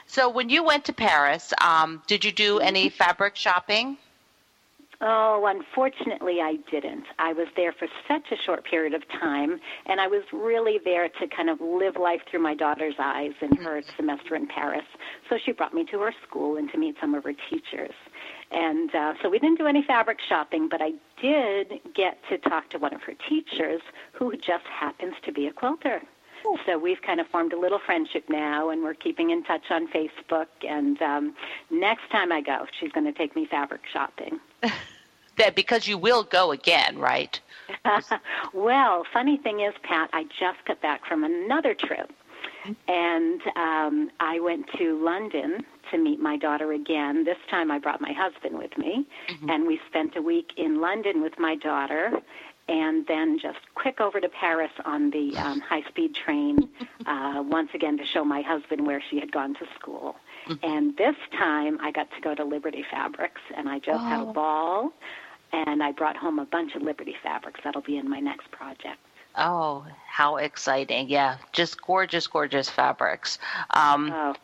B: So when you went to Paris, um, did you do any
H: Mm-hmm.
B: fabric shopping?
H: Oh, unfortunately, I didn't. I was there for such a short period of time, and I was really there to kind of live life through my daughter's eyes in her semester in Paris. So she brought me to her school and to meet some of her teachers. And uh, so we didn't do any fabric shopping, but I did get to talk to one of her teachers who just happens to be a quilter. So we've kind of formed a little friendship now, and we're keeping in touch on Facebook. And um, next time I go, she's going to take me fabric shopping. [LAUGHS]
B: That because you will go again, right? [LAUGHS]
H: well, funny thing is, Pat, I just got back from another trip, and um, I went to London to meet my daughter again. This time, I brought my husband with me, and we spent a week in London with my daughter. And then just quick over to Paris on the um, [LAUGHS] high-speed train, uh, once again to show my husband where she had gone to school. And this time, I got to go to Liberty Fabrics, and I just had a
B: Oh.
H: ball and I brought home a bunch of Liberty fabrics. That'll be in my next project.
B: Oh, how exciting! Yeah, just gorgeous, gorgeous fabrics. Um,
H: Oh,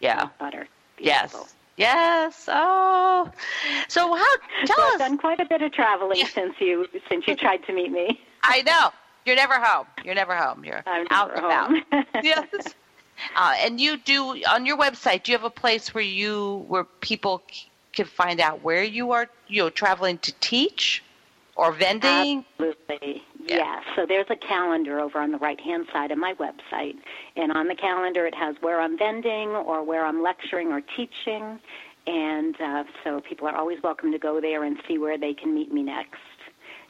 B: yeah.
H: butter. Beautiful.
B: Yes. Oh. So how? Tell
H: So I've done quite a bit of traveling since you since you tried to meet me. [LAUGHS]
B: I know. You're never home. You're never home. You're
H: I'm
B: out and about. [LAUGHS] yes. Uh, and you do on your website. Do you have a place where you where people c- can find out where you are? You know, traveling to teach or vending.
H: Absolutely.
B: Yeah.
H: Yeah. So there's a calendar over on the right hand side of my website. And on the calendar, it has where I'm vending or where I'm lecturing or teaching. And uh, so people are always welcome to go there and see where they can meet me next.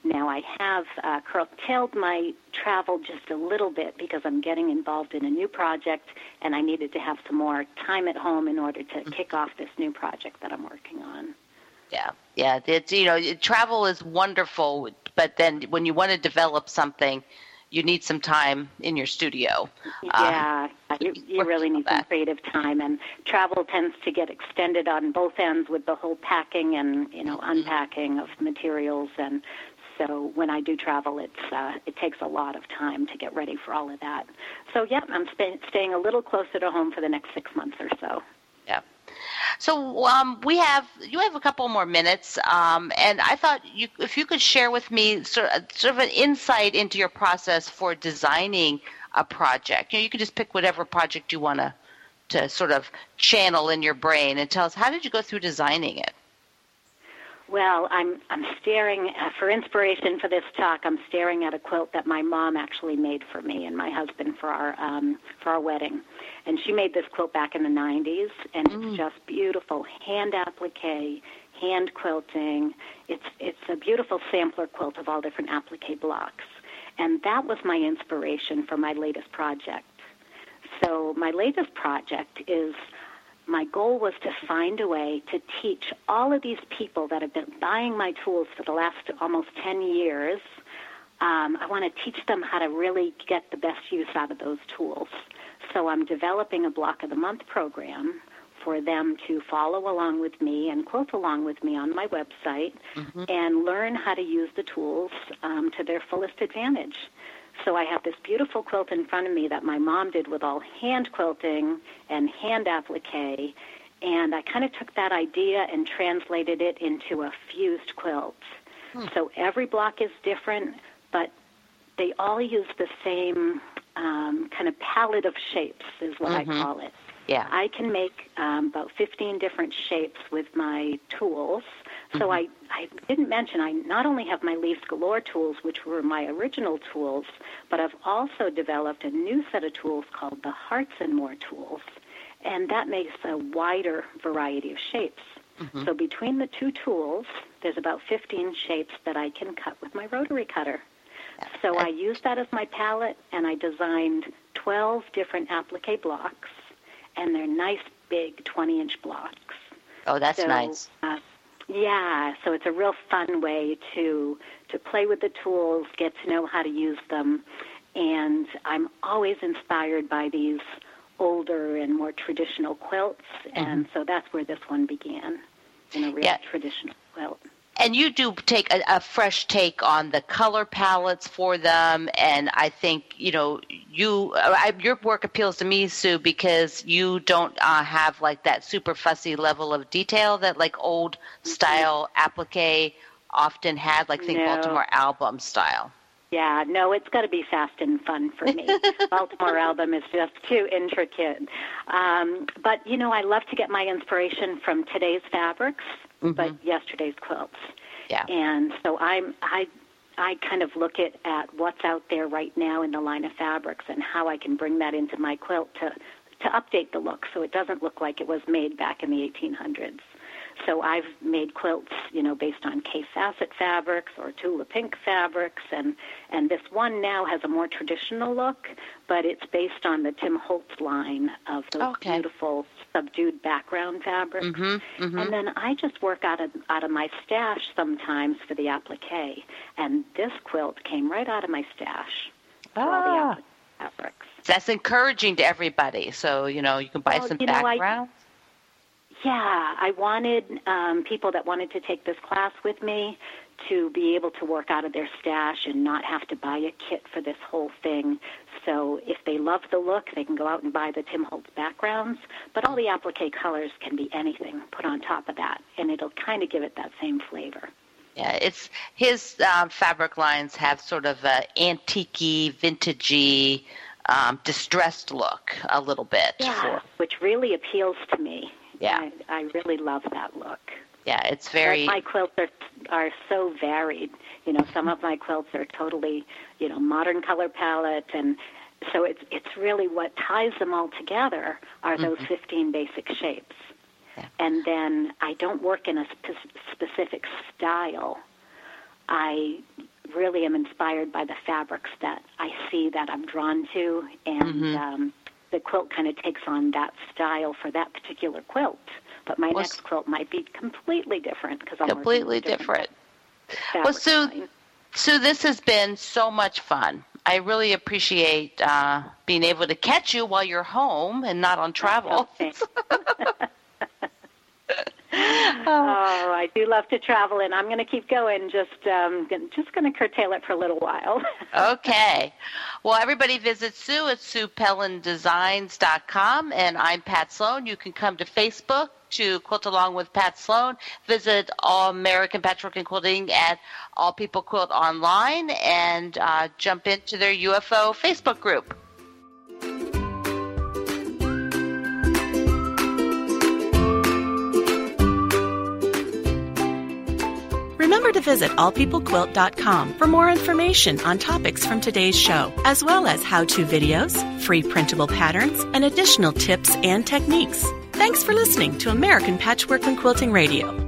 H: Now, I have uh, curtailed my travel just a little bit because I'm getting involved in a new project and I needed to have some more time at home in order to kick off this new project that I'm working on.
B: Yeah, yeah. It's you know, travel is wonderful, but then when you want to develop something, you need some time in your studio. Um,
H: Yeah, you, you really need some creative time, and travel tends to get extended on both ends with the whole packing and you know unpacking of materials, and so when I do travel, it's uh, it takes a lot of time to get ready for all of that. So yeah, I'm sta staying a little closer to home for the next six months or so.
B: Yeah. So um, we have you have a couple more minutes, um, and I thought you, if you could share with me sort of, sort of an insight into your process for designing a project. You know, you could just pick whatever project you want to to sort of channel in your brain and tell us how did you go through designing it.
H: Well, I'm I'm staring uh, for inspiration for this talk. I'm staring at a quilt that my mom actually made for me and my husband for our um, for our wedding, and she made this quilt back in the 90s, and it's just beautiful hand applique, hand quilting. It's it's a beautiful sampler quilt of all different applique blocks, and that was my inspiration for my latest project. So my latest project is my goal was to find a way to teach all of these people that have been buying my tools for the last almost 10 years. Um, I want to teach them how to really get the best use out of those tools. So I'm developing a block of the month program for them to follow along with me and quote along with me on my website and learn how to use the tools um, to their fullest advantage. So I have this beautiful quilt in front of me that my mom did with all hand quilting and hand applique. And I kind of took that idea and translated it into a fused quilt. So every block is different, but they all use the same um, kind of palette of shapes, is what I call it.
B: Yeah.
H: I can make um, about 15 different shapes with my tools. So I, I didn't mention I not only have my Leaves Galore tools, which were my original tools, but I've also developed a new set of tools called the Hearts and More tools, and that makes a wider variety of shapes. So between the two tools, there's about 15 shapes that I can cut with my rotary cutter. So I used that as my palette, and I designed 12 different applique blocks, and they're nice, big 20-inch blocks.
B: Oh, that's
H: So,
B: nice.
H: Uh, yeah, so it's a real fun way to to play with the tools, get to know how to use them, and I'm always inspired by these older and more traditional quilts, and mm-hmm. so that's where this one began, in a real
B: Yeah.
H: traditional quilt.
B: And you do take a, a, fresh take on the color palettes for them and i think you know you I, your work appeals to me sue because you don't uh, have like that super fussy level of detail that like old style applique often had like think no. baltimore album style
H: yeah, no, it's got to be fast and fun for me. [LAUGHS] Baltimore album is just too intricate. Um, but, you know, I love to get my inspiration from today's fabrics, mm-hmm. but yesterday's quilts.
B: Yeah.
H: And so I'm, I, I kind of look at, at what's out there right now in the line of fabrics and how I can bring that into my quilt to, to update the look so it doesn't look like it was made back in the 1800s. So I've made quilts, you know, based on Kaffe Fassett fabrics or Tula Pink fabrics, and and this one now has a more traditional look, but it's based on the Tim Holtz line of those okay. beautiful subdued background fabrics. Mm-hmm, mm-hmm. And then I just work out of out of my stash sometimes for the applique, and this quilt came right out of my stash for ah. all the ah. fabrics.
B: That's encouraging to everybody. So you know you can buy well, some backgrounds.
H: Yeah, I wanted um, people that wanted to take this class with me to be able to work out of their stash and not have to buy a kit for this whole thing. So if they love the look, they can go out and buy the Tim Holtz backgrounds. But all the applique colors can be anything put on top of that, and it'll kind of give it that same flavor.
B: Yeah, it's his um, fabric lines have sort of a antique vintagey, um, distressed look a little bit.
H: Yeah,
B: for...
H: which really appeals to me.
B: Yeah.
H: I, I really love that look.
B: Yeah, it's very.
H: But my quilts are are so varied. You know, some of my quilts are totally, you know, modern color palette, and so it's it's really what ties them all together are those mm-hmm. 15 basic shapes. Yeah. And then I don't work in a spe- specific style. I really am inspired by the fabrics that I see that I'm drawn to, and mm-hmm. um, the quilt kind of takes on that style for that particular quilt. But my well, next quilt might be completely different because I'm
B: completely different. different. Well, Sue, Sue, this has been so much fun. I really appreciate uh, being able to catch you while you're home and not on travel. [LAUGHS] [LAUGHS]
H: oh, I do love to travel, and I'm going to keep going. Just, um, just going to curtail it for a little while. [LAUGHS]
B: okay. Well, everybody visit Sue at SuePellandDesigns.com, and I'm Pat Sloan. You can come to Facebook to quilt along with Pat Sloan. Visit All American Patchwork and Quilting at All People Quilt Online, and uh, jump into their UFO Facebook group.
A: Remember to visit allpeoplequilt.com for more information on topics from today's show, as well as how to videos, free printable patterns, and additional tips and techniques. Thanks for listening to American Patchwork and Quilting Radio.